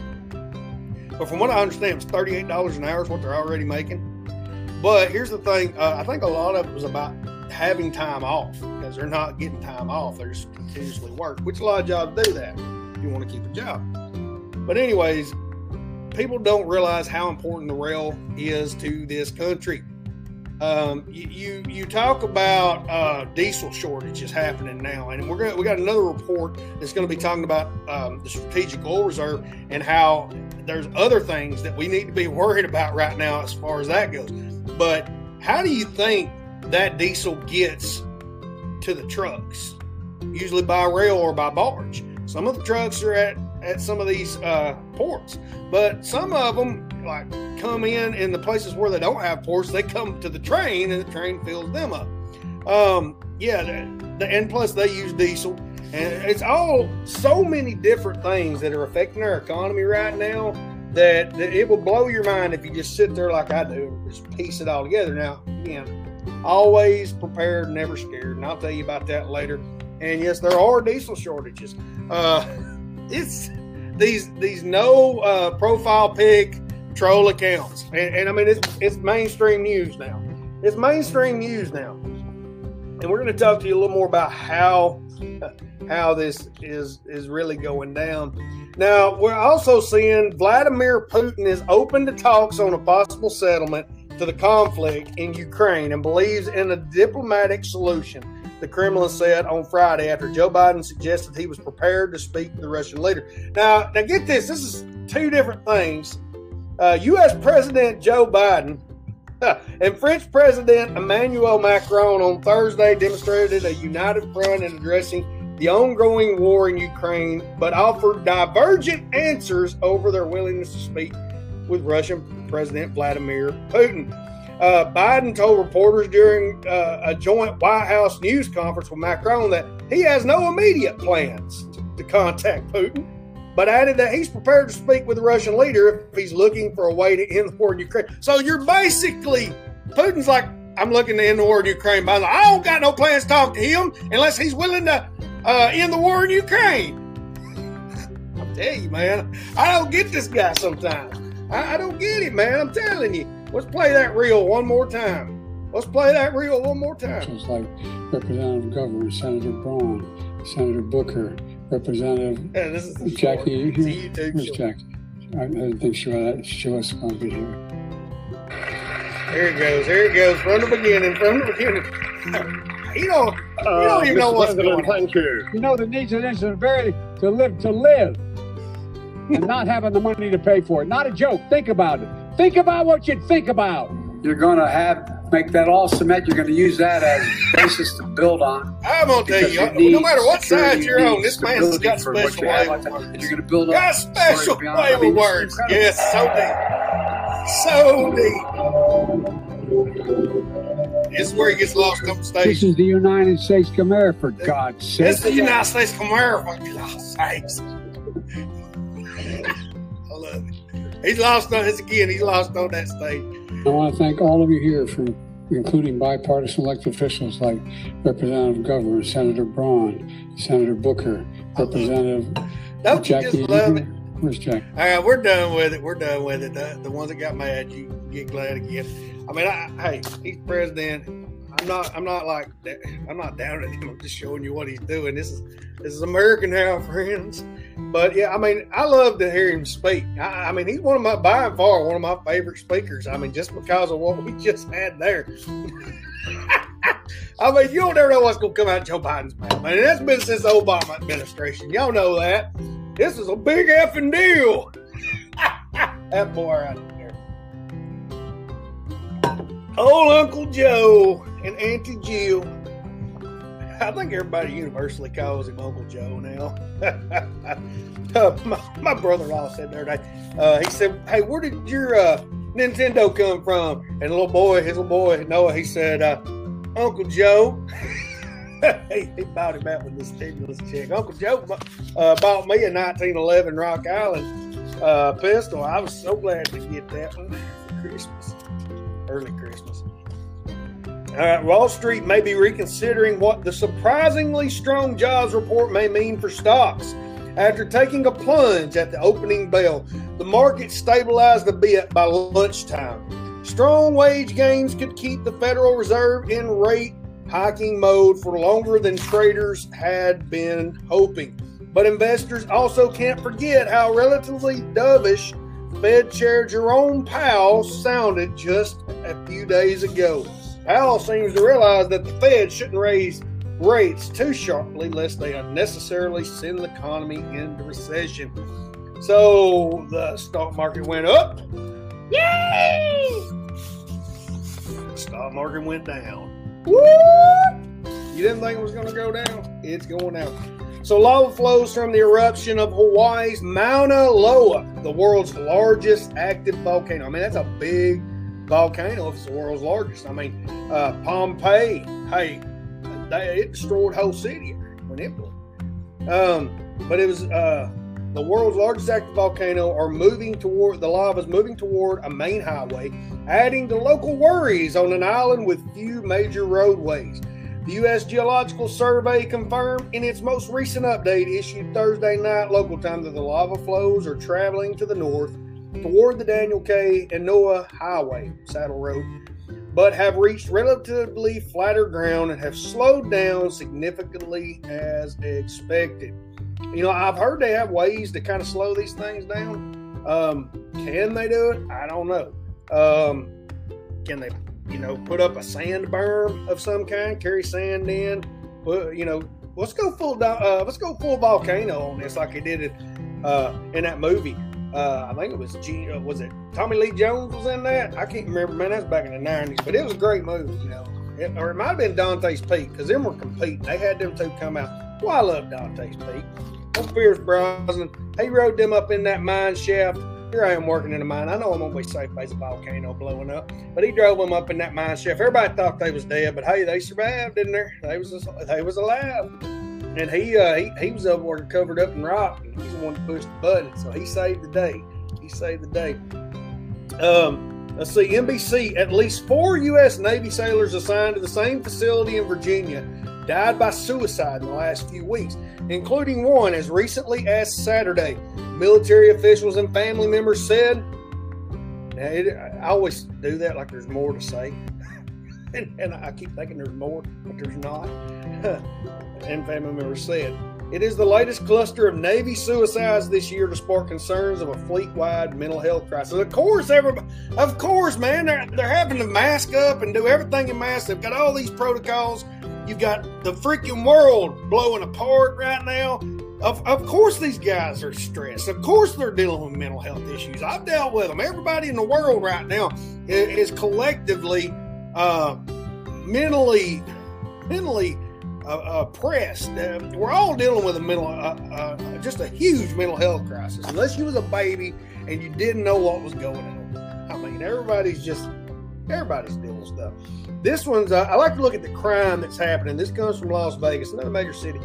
but from what I understand, it's thirty eight dollars an hour is what they're already making. But here's the thing: uh, I think a lot of it was about having time off because they're not getting time off; they're just continuously work, which a lot of jobs do that. If you want to keep a job, but anyways, people don't realize how important the rail is to this country. Um, you, you, you talk about uh, diesel shortages happening now, and we're gonna, we got another report that's going to be talking about um, the strategic oil reserve and how there's other things that we need to be worried about right now as far as that goes. But how do you think that diesel gets to the trucks, usually by rail or by barge. Some of the trucks are at, at some of these uh, ports, but some of them like come in in the places where they don't have ports. They come to the train, and the train fills them up. Um, yeah, the, the, and plus they use diesel, and it's all so many different things that are affecting our economy right now that, that it will blow your mind if you just sit there like I do and just piece it all together. Now, again, always prepared, never scared, and I'll tell you about that later. And yes, there are diesel shortages. Uh, it's these these no uh, profile pic troll accounts, and, and I mean it's it's mainstream news now. It's mainstream news now, and we're going to talk to you a little more about how how this is is really going down. Now, we're also seeing Vladimir Putin is open to talks on a possible settlement to the conflict in Ukraine and believes in a diplomatic solution. The Kremlin said on Friday after Joe Biden suggested he was prepared to speak to the Russian leader. Now, now get this: this is two different things. Uh, U.S. President Joe Biden and French President Emmanuel Macron on Thursday demonstrated a united front in addressing the ongoing war in Ukraine, but offered divergent answers over their willingness to speak with Russian President Vladimir Putin. Uh, Biden told reporters during uh, a joint White House news conference with Macron that he has no immediate plans to contact Putin, but added that he's prepared to speak with the Russian leader if he's looking for a way to end the war in Ukraine. So you're basically, Putin's like, I'm looking to end the war in Ukraine. But I don't got no plans to talk to him unless he's willing to uh, in the war in Ukraine. I'm telling you, man, I don't get this guy sometimes. I, I don't get it, man. I'm telling you. Let's play that reel one more time. Let's play that reel one more time. It's like Representative Governor Senator Braun, Senator Booker, Representative yeah, this is Jackie. You here? Where's Jackie? I didn't think she was, she was going to be here. Here it goes. Here it goes. From the beginning. From the beginning. You don't, you don't uh, even know what's going on. Thank you. You know the needs of this is very to live to live and not having the money to pay for it. Not a joke. Think about it. Think about what you'd think about. You're going to have make that all cement. You're going to use that as a basis to build on. I'm going to tell you, no matter what side you're on, this man's got special way with words. You're going to build got special way with words. Yes, so deep, so deep. This is where he gets lost on stage. This is the United States Camara, for God's sake. This is the United States Camara, for God's sakes. I love it. He's lost on this again. He's lost on that state. I want to thank all of you here, for including bipartisan elected officials like Representative Governor, Senator Braun, Senator Booker, Representative Don't Jackie. You just love it? Where's Jack? All right, we're done with it. We're done with it. The, the ones that got mad, you get glad again. I mean, I, hey, he's president. I'm not. I'm not like. I'm not down at him. I'm just showing you what he's doing. This is this is American now, friends. But yeah, I mean, I love to hear him speak. I, I mean, he's one of my by and far one of my favorite speakers. I mean, just because of what we just had there. I mean, you don't ever know what's going to come out of Joe Biden's mouth. Man, that's been since the Obama administration. Y'all know that. This is a big effing deal. that boy right there. old Uncle Joe and Auntie Jill. I think everybody universally calls him Uncle Joe now. uh, my, my brother-in-law said the other day, uh, he said, "Hey, where did your uh, Nintendo come from?" And little boy, his little boy Noah, he said, uh, "Uncle Joe." he, he bought him out with the stimulus check. Uncle Joe uh, bought me a 1911 Rock Island pistol. I was so glad to get that one for Christmas early Christmas. Uh, Wall Street may be reconsidering what the surprisingly strong jobs report may mean for stocks. After taking a plunge at the opening bell, the market stabilized a bit by lunchtime. Strong wage gains could keep the Federal Reserve in rate hiking mode for longer than traders had been hoping. But investors also can't forget how relatively dovish Fed Chair Jerome Powell sounded just a few days ago. Powell seems to realize that the Fed shouldn't raise rates too sharply lest they unnecessarily send the economy into recession. So the stock market went up. Yay! The stock market went down. You didn't think it was going to go down? It's going down. So lava flows from the eruption of Hawaii's Mauna Loa, the world's largest active volcano. I mean, that's a big volcano if it's the world's largest. I mean, uh, Pompeii, hey, they, it destroyed whole city when it blew. Um, but it was uh, the world's largest active volcano are moving toward the lava is moving toward a main highway, adding to local worries on an island with few major roadways. The U.S. Geological Survey confirmed in its most recent update issued Thursday night local time that the lava flows are traveling to the north toward the Daniel K. Inouye Highway, Saddle Road, but have reached relatively flatter ground and have slowed down significantly as expected. You know, I've heard they have ways to kind of slow these things down. Um, can they do it? I don't know. Um, can they, you know, put up a sand berm of some kind, carry sand in? Put, you know, let's go full. Uh, let's go full volcano on this, like they did it uh, in that movie. Uh, I think it was G, uh, was it Tommy Lee Jones was in that? I can't remember, man. That's back in the nineties, but it was a great movie, you know. It, or it might have been Dante's Peak because them were competing. They had them two come out. Well, I love Dante's Peak. On Pierce Brosnan, he rode them up in that mine shaft. Here I am working in a mine. I know I'm gonna be safe by a volcano blowing up, but he drove them up in that mine shaft. Everybody thought they was dead, but hey, they survived, didn't they? They was they was alive. And he uh, he, he was up there covered up in rock, and he's the one to push the button. So he saved the day. He saved the day. Um, let's see, NBC. At least four U.S. Navy sailors assigned to the same facility in Virginia died by suicide in the last few weeks, including one as recently as Saturday. Military officials and family members said. It, I always do that like there's more to say. and, and, I keep thinking there's more, but there's not. and family members said. It is the latest cluster of Navy suicides this year to spark concerns of a fleet-wide mental health crisis. Of course, everybody, of course, man, they're, they're having to mask up and do everything in mask. They've got all these protocols. You've got the freaking world blowing apart right now. Of, of course, these guys are stressed. Of course, they're dealing with mental health issues. I've dealt with them. Everybody in the world right now is, collectively uh, mentally, mentally oppressed. We're all dealing with a mental, just a huge mental health crisis. Unless you was a baby and you didn't know what was going on. I mean, everybody's just everybody's dealing stuff. This one's uh, I like to look at the crime that's happening. This comes from Las Vegas, another major city.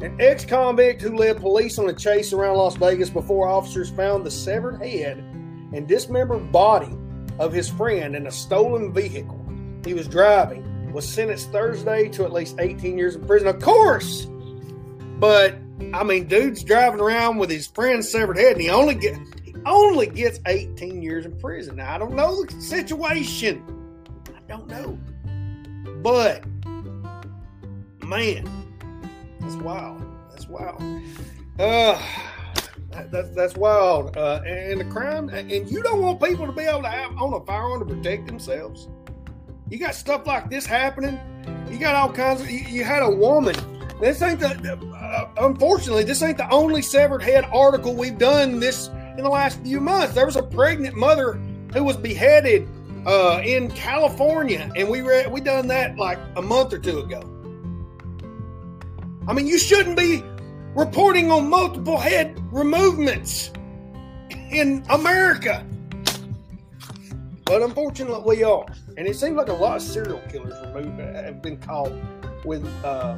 An ex-convict who led police on a chase around Las Vegas before officers found the severed head and dismembered body of his friend in a stolen vehicle he was driving was sentenced Thursday to at least 18 years in prison. Of course, but I mean, dude's driving around with his friend's severed head, and he only get he only gets 18 years in prison. Now I don't know the situation. I don't know, but man, that's wild. That's wild. Uh, that, that's wild. Uh, and the crime, and you don't want people to be able to have own a firearm to protect themselves. You got stuff like this happening. You got all kinds of. You, you had a woman. This ain't the. Uh, unfortunately, this ain't the only severed head article we've done this in the last few months. There was a pregnant mother who was beheaded uh, in California, and we read we done that like a month or two ago. I mean, you shouldn't be reporting on multiple head removements in America, but unfortunately, we are. And it seems like a lot of serial killers remove, have been caught with uh,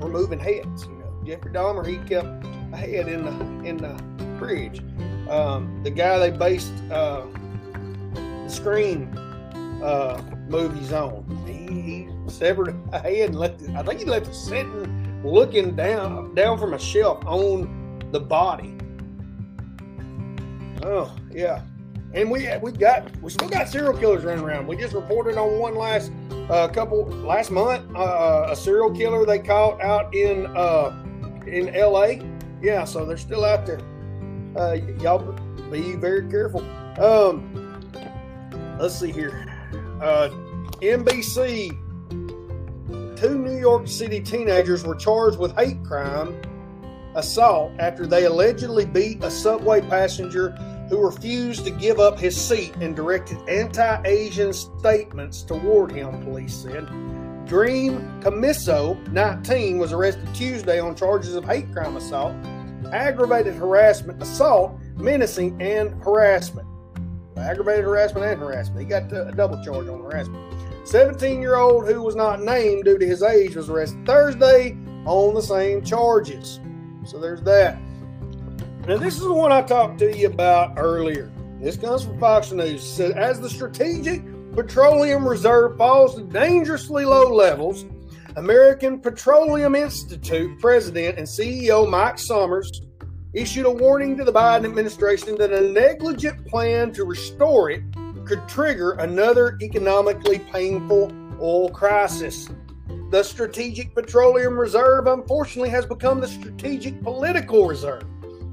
removing heads. You know, Jeffrey Dahmer he kept a head in the in the fridge. Um, the guy they based uh, the Scream uh, movies on, he, he, severed a head and left. It, I think he left it sitting, looking down down from a shelf on the body. Oh yeah, and we we got we still got serial killers running around. We just reported on one last uh, couple last month. Uh, a serial killer they caught out in uh, in L.A. Yeah, so they're still out there. Uh, y'all be very careful. Um, let's see here. Uh, NBC. Two New York City teenagers were charged with hate crime assault after they allegedly beat a subway passenger who refused to give up his seat and directed anti Asian statements toward him, police said. Dream Camiso, 19, was arrested Tuesday on charges of hate crime assault, aggravated harassment, assault, menacing, and harassment. Aggravated harassment and harassment. He got a double charge on harassment. 17 year old who was not named due to his age was arrested Thursday on the same charges. So there's that. Now, this is the one I talked to you about earlier. This comes from Fox News. It says, as the strategic petroleum reserve falls to dangerously low levels, American Petroleum Institute president and CEO Mike Sommers issued a warning to the Biden administration that a negligent plan to restore it could trigger another economically painful oil crisis. The Strategic Petroleum Reserve, unfortunately, has become the Strategic Political Reserve,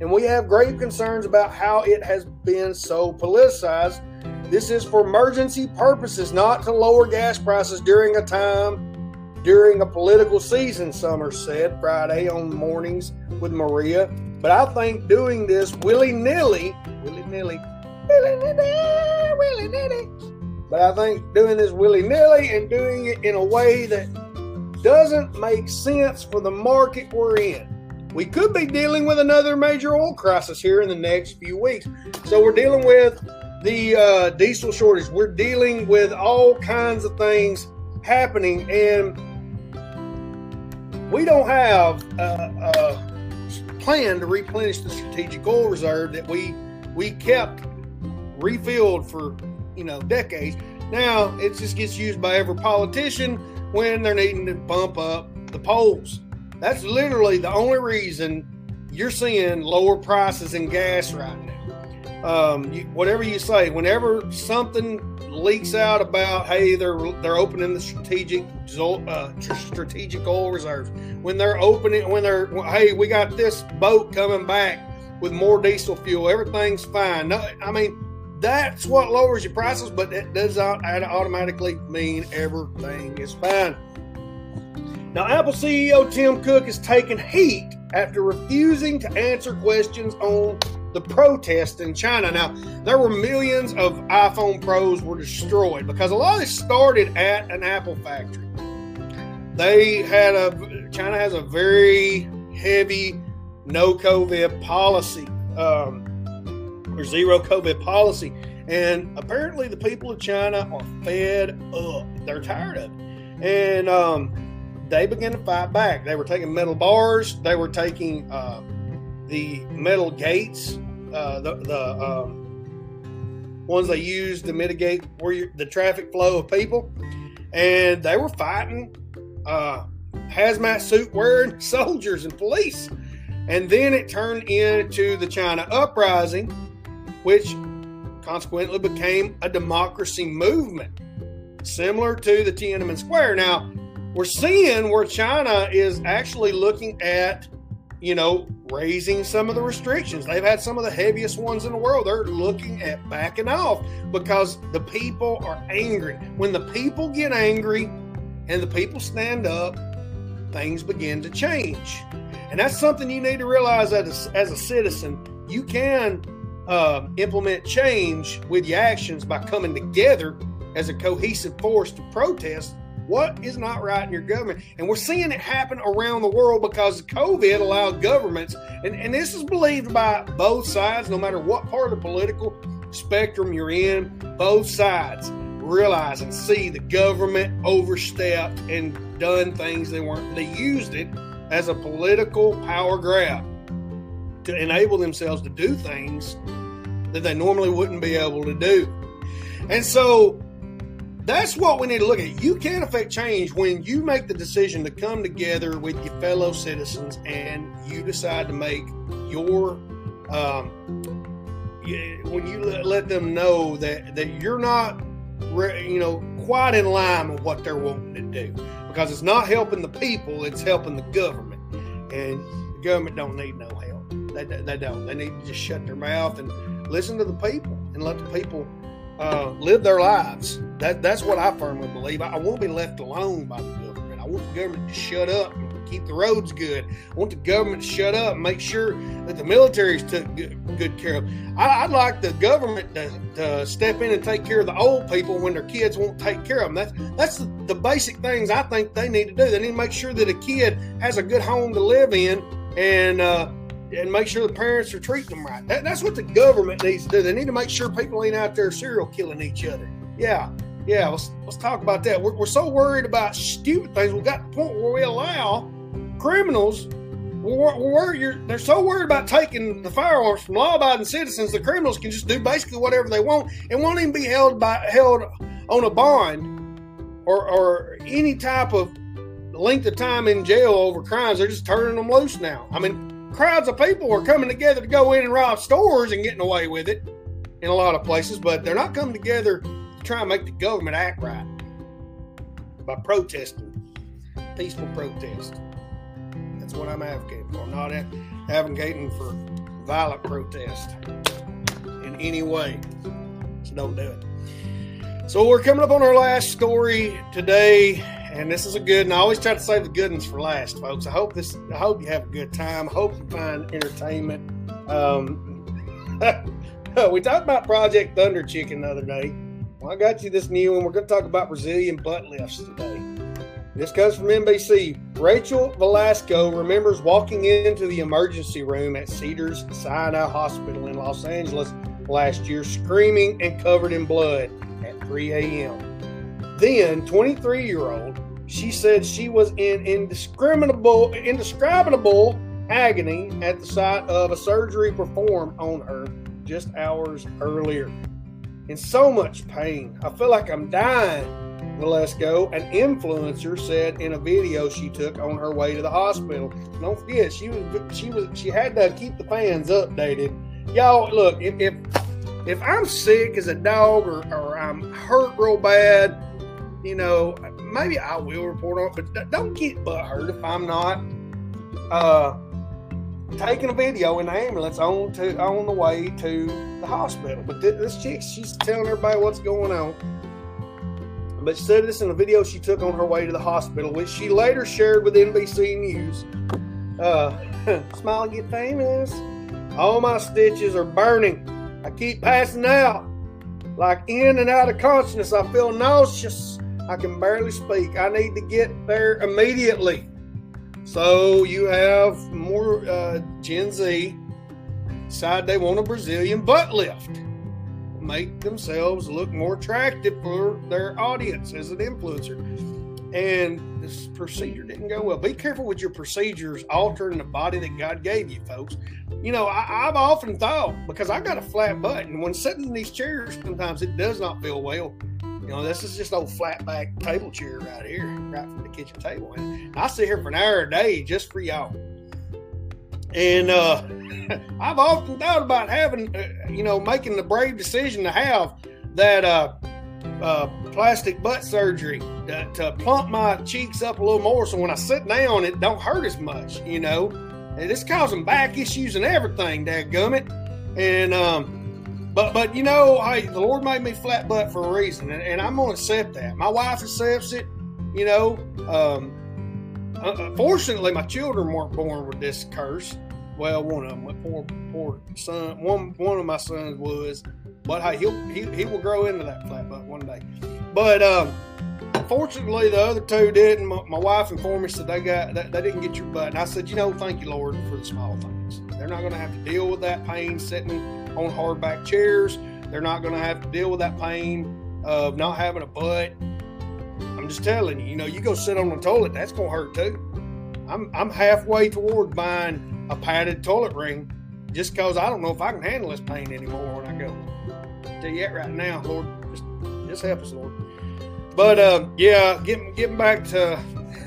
and we have grave concerns about how it has been so politicized. This is for emergency purposes, not to lower gas prices during a time during a political season, Sommers said Friday on mornings with Maria. But I think doing this willy nilly, willy nilly, willy nilly, willy nilly. But I think doing this willy nilly and doing it in a way that doesn't make sense for the market we're in. We could be dealing with another major oil crisis here in the next few weeks. So we're dealing with the uh, diesel shortage. We're dealing with all kinds of things happening, and we don't have a, a plan to replenish the strategic oil reserve that we we kept refilled for you know decades. Now it just gets used by every politician when they're needing to bump up the polls. That's literally the only reason you're seeing lower prices in gas right now. Um, you, whatever you say, whenever something leaks out about hey they're they're opening the strategic uh, strategic oil reserves when they're opening when they're hey we got this boat coming back with more diesel fuel everything's fine no, i mean that's what lowers your prices but it does not automatically mean everything is fine now apple ceo tim cook is taking heat after refusing to answer questions on the protest in China. Now, there were millions of iPhone Pros were destroyed because a lot of this started at an Apple factory. They had a China has a very heavy no COVID policy um, or zero COVID policy, and apparently the people of China are fed up. They're tired of it, and um, they began to fight back. They were taking metal bars. They were taking uh, the metal gates uh, the the um, ones they use to mitigate where the traffic flow of people, and they were fighting uh, hazmat suit wearing soldiers and police, and then it turned into the China uprising, which consequently became a democracy movement, similar to the Tiananmen Square. Now we're seeing where China is actually looking at you know, raising some of the restrictions. They've had some of the heaviest ones in the world. They're looking at backing off because the people are angry. When the people get angry and the people stand up, things begin to change. And that's something you need to realize as a, as a citizen. You can uh, implement change with your actions by coming together as a cohesive force to protest what is not right in your government? And we're seeing it happen around the world because COVID allowed governments, and, and this is believed by both sides, no matter what part of the political spectrum you're in, both sides realize and see the government overstepped and done things they weren't, they used it as a political power grab to enable themselves to do things that they normally wouldn't be able to do. And so that's what we need to look at. You can affect change when you make the decision to come together with your fellow citizens and you decide to make your um, when you let them know that that you're not you know quite in line with what they're wanting to do. Because it's not helping the people it's helping the government. And the government don't need no help. They, they don't. They need to just shut their mouth and listen to the people and let the people uh, live their lives. That that's what I firmly believe. I, I won't be left alone by the government. I want the government to shut up and keep the roads good. I want the government to shut up and make sure that the military's took good, good care of. I, would like the government to, to, step in and take care of the old people when their kids won't take care of them. That's that's the, the basic things I think they need to do. They need to make sure that a kid has a good home to live in and. Uh, and make sure the parents are treating them right. That, that's what the government needs to do. They need to make sure people ain't out there serial killing each other. Yeah, yeah. Let's let's talk about that. We're, we're so worried about stupid things. We got the point where we allow criminals. We're, we're, they're so worried about taking the firearms from law-abiding citizens. The criminals can just do basically whatever they want and won't even be held by held on a bond or or any type of length of time in jail over crimes. They're just turning them loose now. I mean, crowds of people are coming together to go in and rob stores and getting away with it in a lot of places, but they're not coming together to try and make the government act right by protesting, peaceful protest. That's what I'm advocating for. I'm not advocating for violent protest in any way. So don't do it. So we're coming up on our last story today and this is a good. And I always try to save the good ones for last, folks. I hope this. I hope you have a good time. I hope you find entertainment. Um, we talked about Project Thunder Chicken the other day. Well, I got you this new one. We're going to talk about Brazilian butt lifts today. This comes from NBC. Rachel Velasco remembers walking into the emergency room at Cedars Sinai Hospital in Los Angeles last year, screaming and covered in blood at 3 a.m. Then, 23 year old, she said she was in indiscriminable, indescribable agony at the sight of a surgery performed on her just hours earlier. In so much pain, I feel like I'm dying. Velasco, an influencer, said in a video she took on her way to the hospital. Don't forget, she was she was she had to keep the fans updated. Y'all, look, if if, if I'm sick as a dog or, or I'm hurt real bad, you know, maybe I will report on it, but don't get butthurt if I'm not uh, taking a video in the ambulance on to on the way to the hospital. But th- this chick, she's telling everybody what's going on. But she said this in a video she took on her way to the hospital, which she later shared with NBC News. Uh, smile and get famous. All my stitches are burning. I keep passing out. Like in and out of consciousness, I feel nauseous. I can barely speak. I need to get there immediately. So you have more uh, Gen Z decide they want a Brazilian butt lift, make themselves look more attractive for their audience as an influencer. And this procedure didn't go well. Be careful with your procedures altering the body that God gave you, folks. You know, I, have often thought because I got a flat butt, and when sitting in these chairs, sometimes it does not feel well. You know, this is just old flat back table chair right here, right from the kitchen table. And I sit here for an hour a day just for y'all. And uh, I've often thought about having, uh, you know, making the brave decision to have that uh, uh, plastic butt surgery to, to, plump my cheeks up a little more, so when I sit down, it don't hurt as much. You know, and it's causing back issues and everything, dadgummit. And um, but but you know, hey, the Lord made me flat butt for a reason, and, and I'm going to accept that. My wife accepts it. You know, um, unfortunately, my children weren't born with this curse. Well, one of them, my poor poor son, one one of my sons was, but hey, he'll he, he will grow into that flat butt one day. But um, fortunately, the other two didn't. My, my wife informed me that they got they, they didn't get your butt, and I said, you know, thank you, Lord, for the small things. They're not going to have to deal with that pain sitting on hardback chairs. They're not going to have to deal with that pain of not having a butt. I'm just telling you, you know, you go sit on the toilet, that's going to hurt too. I'm, I'm halfway toward buying a padded toilet ring just because I don't know if I can handle this pain anymore when I go. I'll tell you that right now, Lord, just, just help us, Lord. But uh, yeah, getting getting back to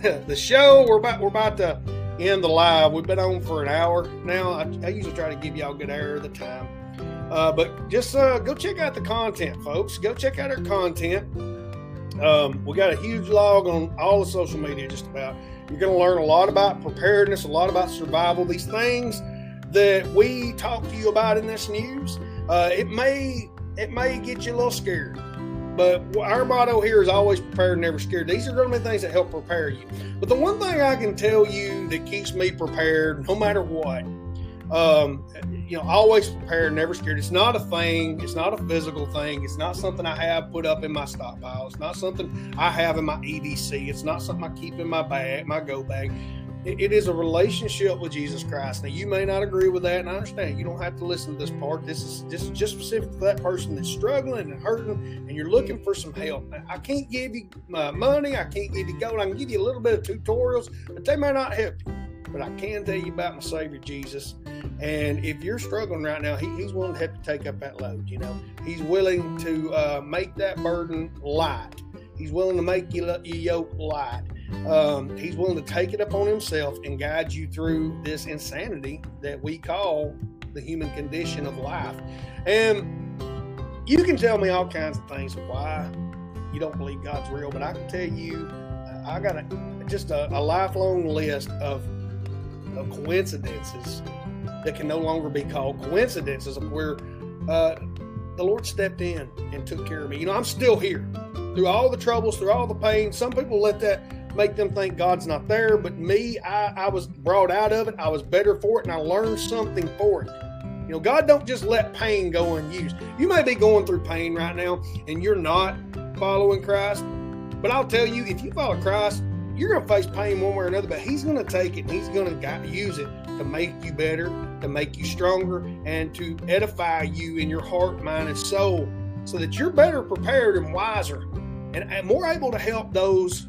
the show, we're about we're about to end the live. We've been on for an hour now. I, I usually try to give y'all good air of the time. Uh, but just uh, go check out the content, folks. Go check out our content. Um, we got a huge log on all the social media, just about. You're going to learn a lot about preparedness, a lot about survival. These things that we talk to you about in this news, uh, it may it may get you a little scared. But our motto here is always prepared, never scared. These are going to be things that help prepare you. But the one thing I can tell you that keeps me prepared, no matter what, um, you know, always prepared, never scared. It's not a thing. It's not a physical thing. It's not something I have put up in my stockpile. It's not something I have in my EDC. It's not something I keep in my bag, my go bag it is a relationship with Jesus Christ. Now, you may not agree with that, and I understand. You don't have to listen to this part. This is this is just specific to that person that's struggling and hurting, and you're looking for some help. I can't give you my money. I can't give you gold. I can give you a little bit of tutorials, but they may not help you. But I can tell you about my Savior Jesus. And if you're struggling right now, he, he's willing to help you take up that load. You know, he's willing to uh, make that burden light. He's willing to make you, your yoke light. Um, he's willing to take it upon himself and guide you through this insanity that we call the human condition of life. And you can tell me all kinds of things why you don't believe God's real, but I can tell you, I got a, just a, a lifelong list of, of coincidences that can no longer be called coincidences of where uh, the Lord stepped in and took care of me. You know, I'm still here through all the troubles, through all the pain. Some people let that make them think God's not there. But me, I, I was brought out of it. I was better for it, and I learned something for it. You know, God don't just let pain go unused. You may be going through pain right now, and you're not following Christ. But I'll tell you, if you follow Christ, you're going to face pain one way or another. But He's going to take it and He's going to use it to make you better, to make you stronger, and to edify you in your heart, mind, and soul, so that you're better prepared and wiser, and, and more able to help those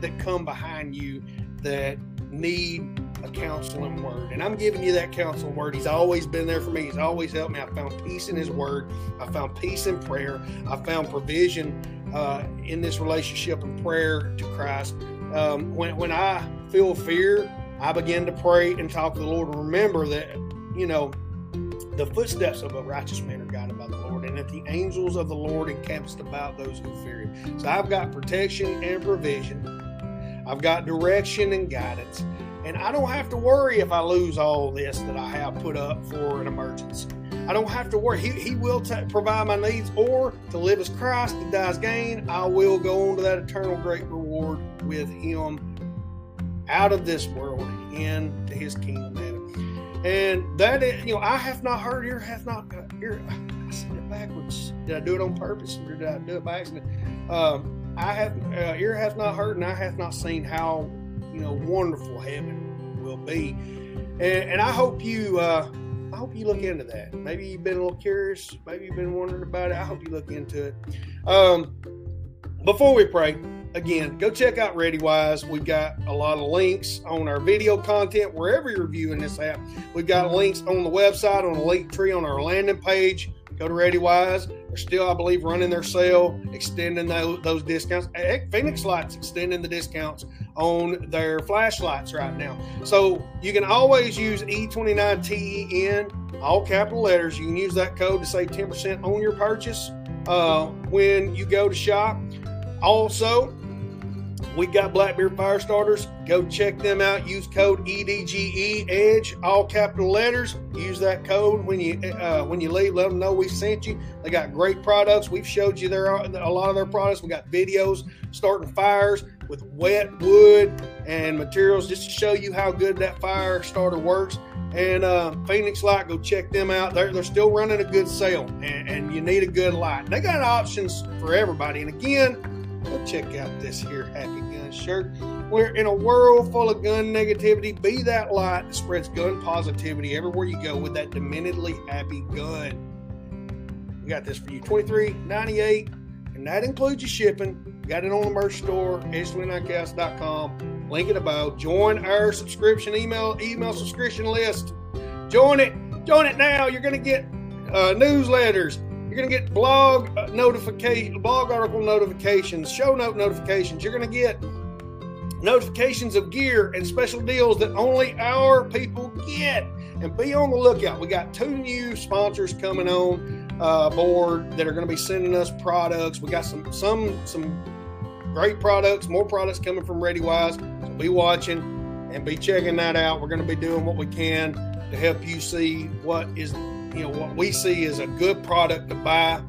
that come behind you that need a counseling word. And I'm giving you that counseling word. He's always been there for me. He's always helped me. I found peace in His word. I found peace in prayer. I found provision uh, in this relationship and prayer to Christ. Um, when, when I feel fear, I begin to pray and talk to the Lord and remember that, you know, the footsteps of a righteous man are guided by the Lord, and that the angels of the Lord encamped about those who fear Him. So I've got protection and provision I've got direction and guidance. And I don't have to worry if I lose all this that I have put up for an emergency. I don't have to worry. He, he will t- provide my needs, or to live as Christ and die as gain, I will go on to that eternal great reward with Him out of this world into His kingdom. And that is, you know, I have not heard, ear hath not, ear, I said it backwards. Did I do it on purpose or did I do it by accident? Um, I have uh, ear hath not heard, and I have not seen how you know wonderful heaven will be. And, and I hope you, uh, I hope you look into that. Maybe you've been a little curious. Maybe you've been wondering about it. I hope you look into it. Um, before we pray, again, go check out ReadyWise. We've got a lot of links on our video content wherever you're viewing this app. We've got links on the website, on the link tree, on our landing page. Go to ReadyWise. They're still, I believe, running their sale, extending those, those discounts. Heck, Fenix Lights extending the discounts on their flashlights right now. So you can always use E29TEN, all capital letters. You can use that code to save 10% on your purchase uh, when you go to shop. Also, we got Blackbeard Fire Starters. Go check them out. Use code EDGE Edge, all capital letters. Use that code when you uh, when you leave. Let them know we sent you. They got great products. We've showed you their a lot of their products. We got videos starting fires with wet wood and materials just to show you how good that fire starter works. And uh, Fenix Light, go check them out. They're, they're still running a good sale, and, and you need a good light. They got options for everybody. And again, go check out this here Happy Gun shirt. We're in a world full of gun negativity. Be that light that spreads gun positivity everywhere you go with that dementedly happy gun. We got this for you, twenty three ninety eight, and that includes your shipping. got it on the merch store, edge29chaos.com. Link in the bio. Join our subscription email email subscription list. Join it. Join it now. You're going to get uh, newsletters you're going to get blog notification, blog article notifications, show note notifications. You're going to get notifications of gear and special deals that only our people get. And be on the lookout. We got two new sponsors coming on uh, board that are going to be sending us products. We got some some some great products, more products coming from ReadyWise. So be watching and be checking that out. We're going to be doing what we can to help you see what is you know what we see is a good product to buy.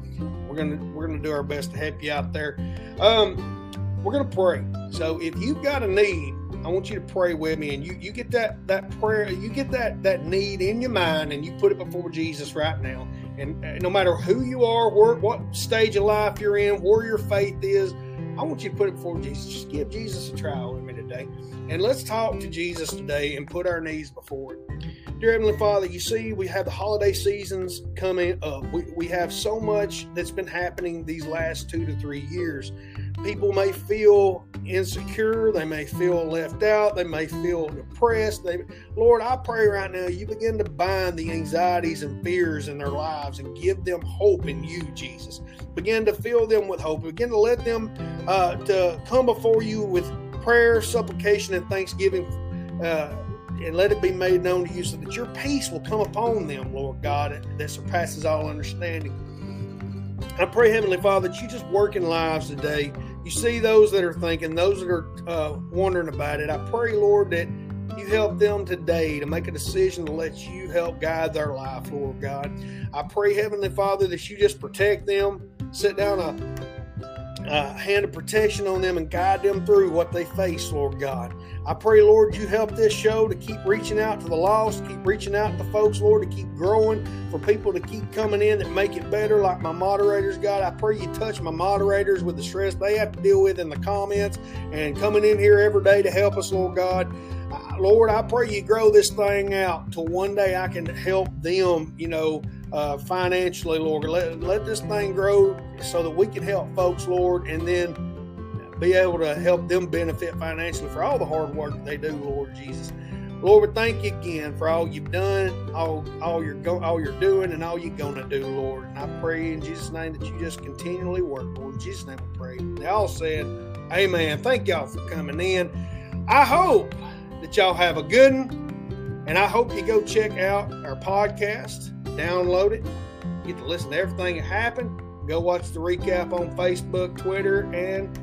We're gonna we're gonna do our best to help you out there. Um, we're gonna pray. So if you've got a need, I want you to pray with me, and you you get that that prayer, you get that that need in your mind, and you put it before Jesus right now. And uh, no matter who you are, where, what stage of life you're in, where your faith is, I want you to put it before Jesus. Just give Jesus a try with me today. And let's talk to Jesus today and put our knees before it. Dear Heavenly Father, you see, we have the holiday seasons coming up. We, we have so much that's been happening these last two to three years. People may feel insecure, they may feel left out, they may feel depressed. They, Lord, I pray right now you begin to bind the anxieties and fears in their lives and give them hope in you, Jesus. Begin to fill them with hope. Begin to let them uh, to come before you with prayer, supplication, and thanksgiving. Uh, and let it be made known to you so that your peace will come upon them, Lord God, that surpasses all understanding. I pray, Heavenly Father, that you just work in lives today. You see those that are thinking, those that are uh, wondering about it. I pray, Lord, that you help them today to make a decision to let you help guide their life, Lord God. I pray, Heavenly Father, that you just protect them, sit down a uh, hand of protection on them and guide them through what they face, Lord God. I pray, Lord, you help this show to keep reaching out to the lost, keep reaching out to folks, Lord, to keep growing, for people to keep coming in that make it better, like my moderators, God. I pray you touch my moderators with the stress they have to deal with in the comments and coming in here every day to help us, Lord God. Lord, I pray you grow this thing out till one day I can help them, you know, uh, financially, Lord. Let, let this thing grow so that we can help folks, Lord, and then be able to help them benefit financially for all the hard work they do, Lord Jesus. Lord, we thank you again for all you've done, all all you're go, all you're doing, and all you're gonna do, Lord. And I pray in Jesus' name that you just continually work, Lord. In Jesus' name we pray. They all said, Amen. Thank y'all for coming in. I hope that y'all have a good one, and I hope you go check out our podcast download it, get to listen to everything that happened. Go watch the recap on Facebook, Twitter, and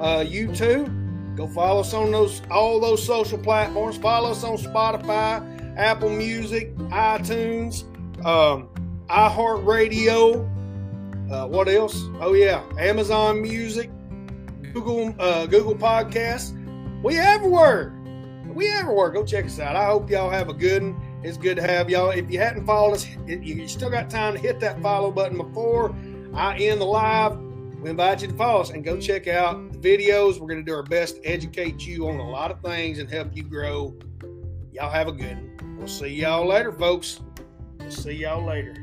uh, YouTube. Go follow us on those all those social platforms. Follow us on Spotify, Apple Music, iTunes, um, iHeartRadio. Uh, what else? Oh yeah, Amazon Music, Google uh, Google Podcasts. We everywhere. We everywhere. Go check us out. I hope y'all have a good one. It's good to have y'all. If you hadn't followed us, you still got time to hit that follow button before I end the live. We invite you to follow us and go check out the videos. We're going to do our best to educate you on a lot of things and help you grow. Y'all have a good one. We'll see y'all later, folks. We'll see y'all later.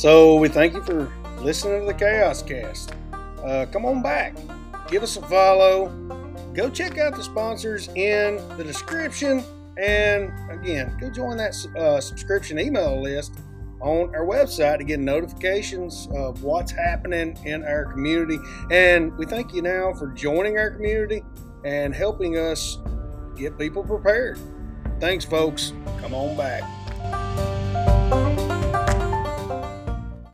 So we thank you for listening to the Chaos Cast. Uh, come on back, give us a follow. Go check out the sponsors in the description, and again, go join that uh, subscription email list on our website to get notifications of what's happening in our community. And we thank you now for joining our community and helping us get people prepared. Thanks, folks. Come on back.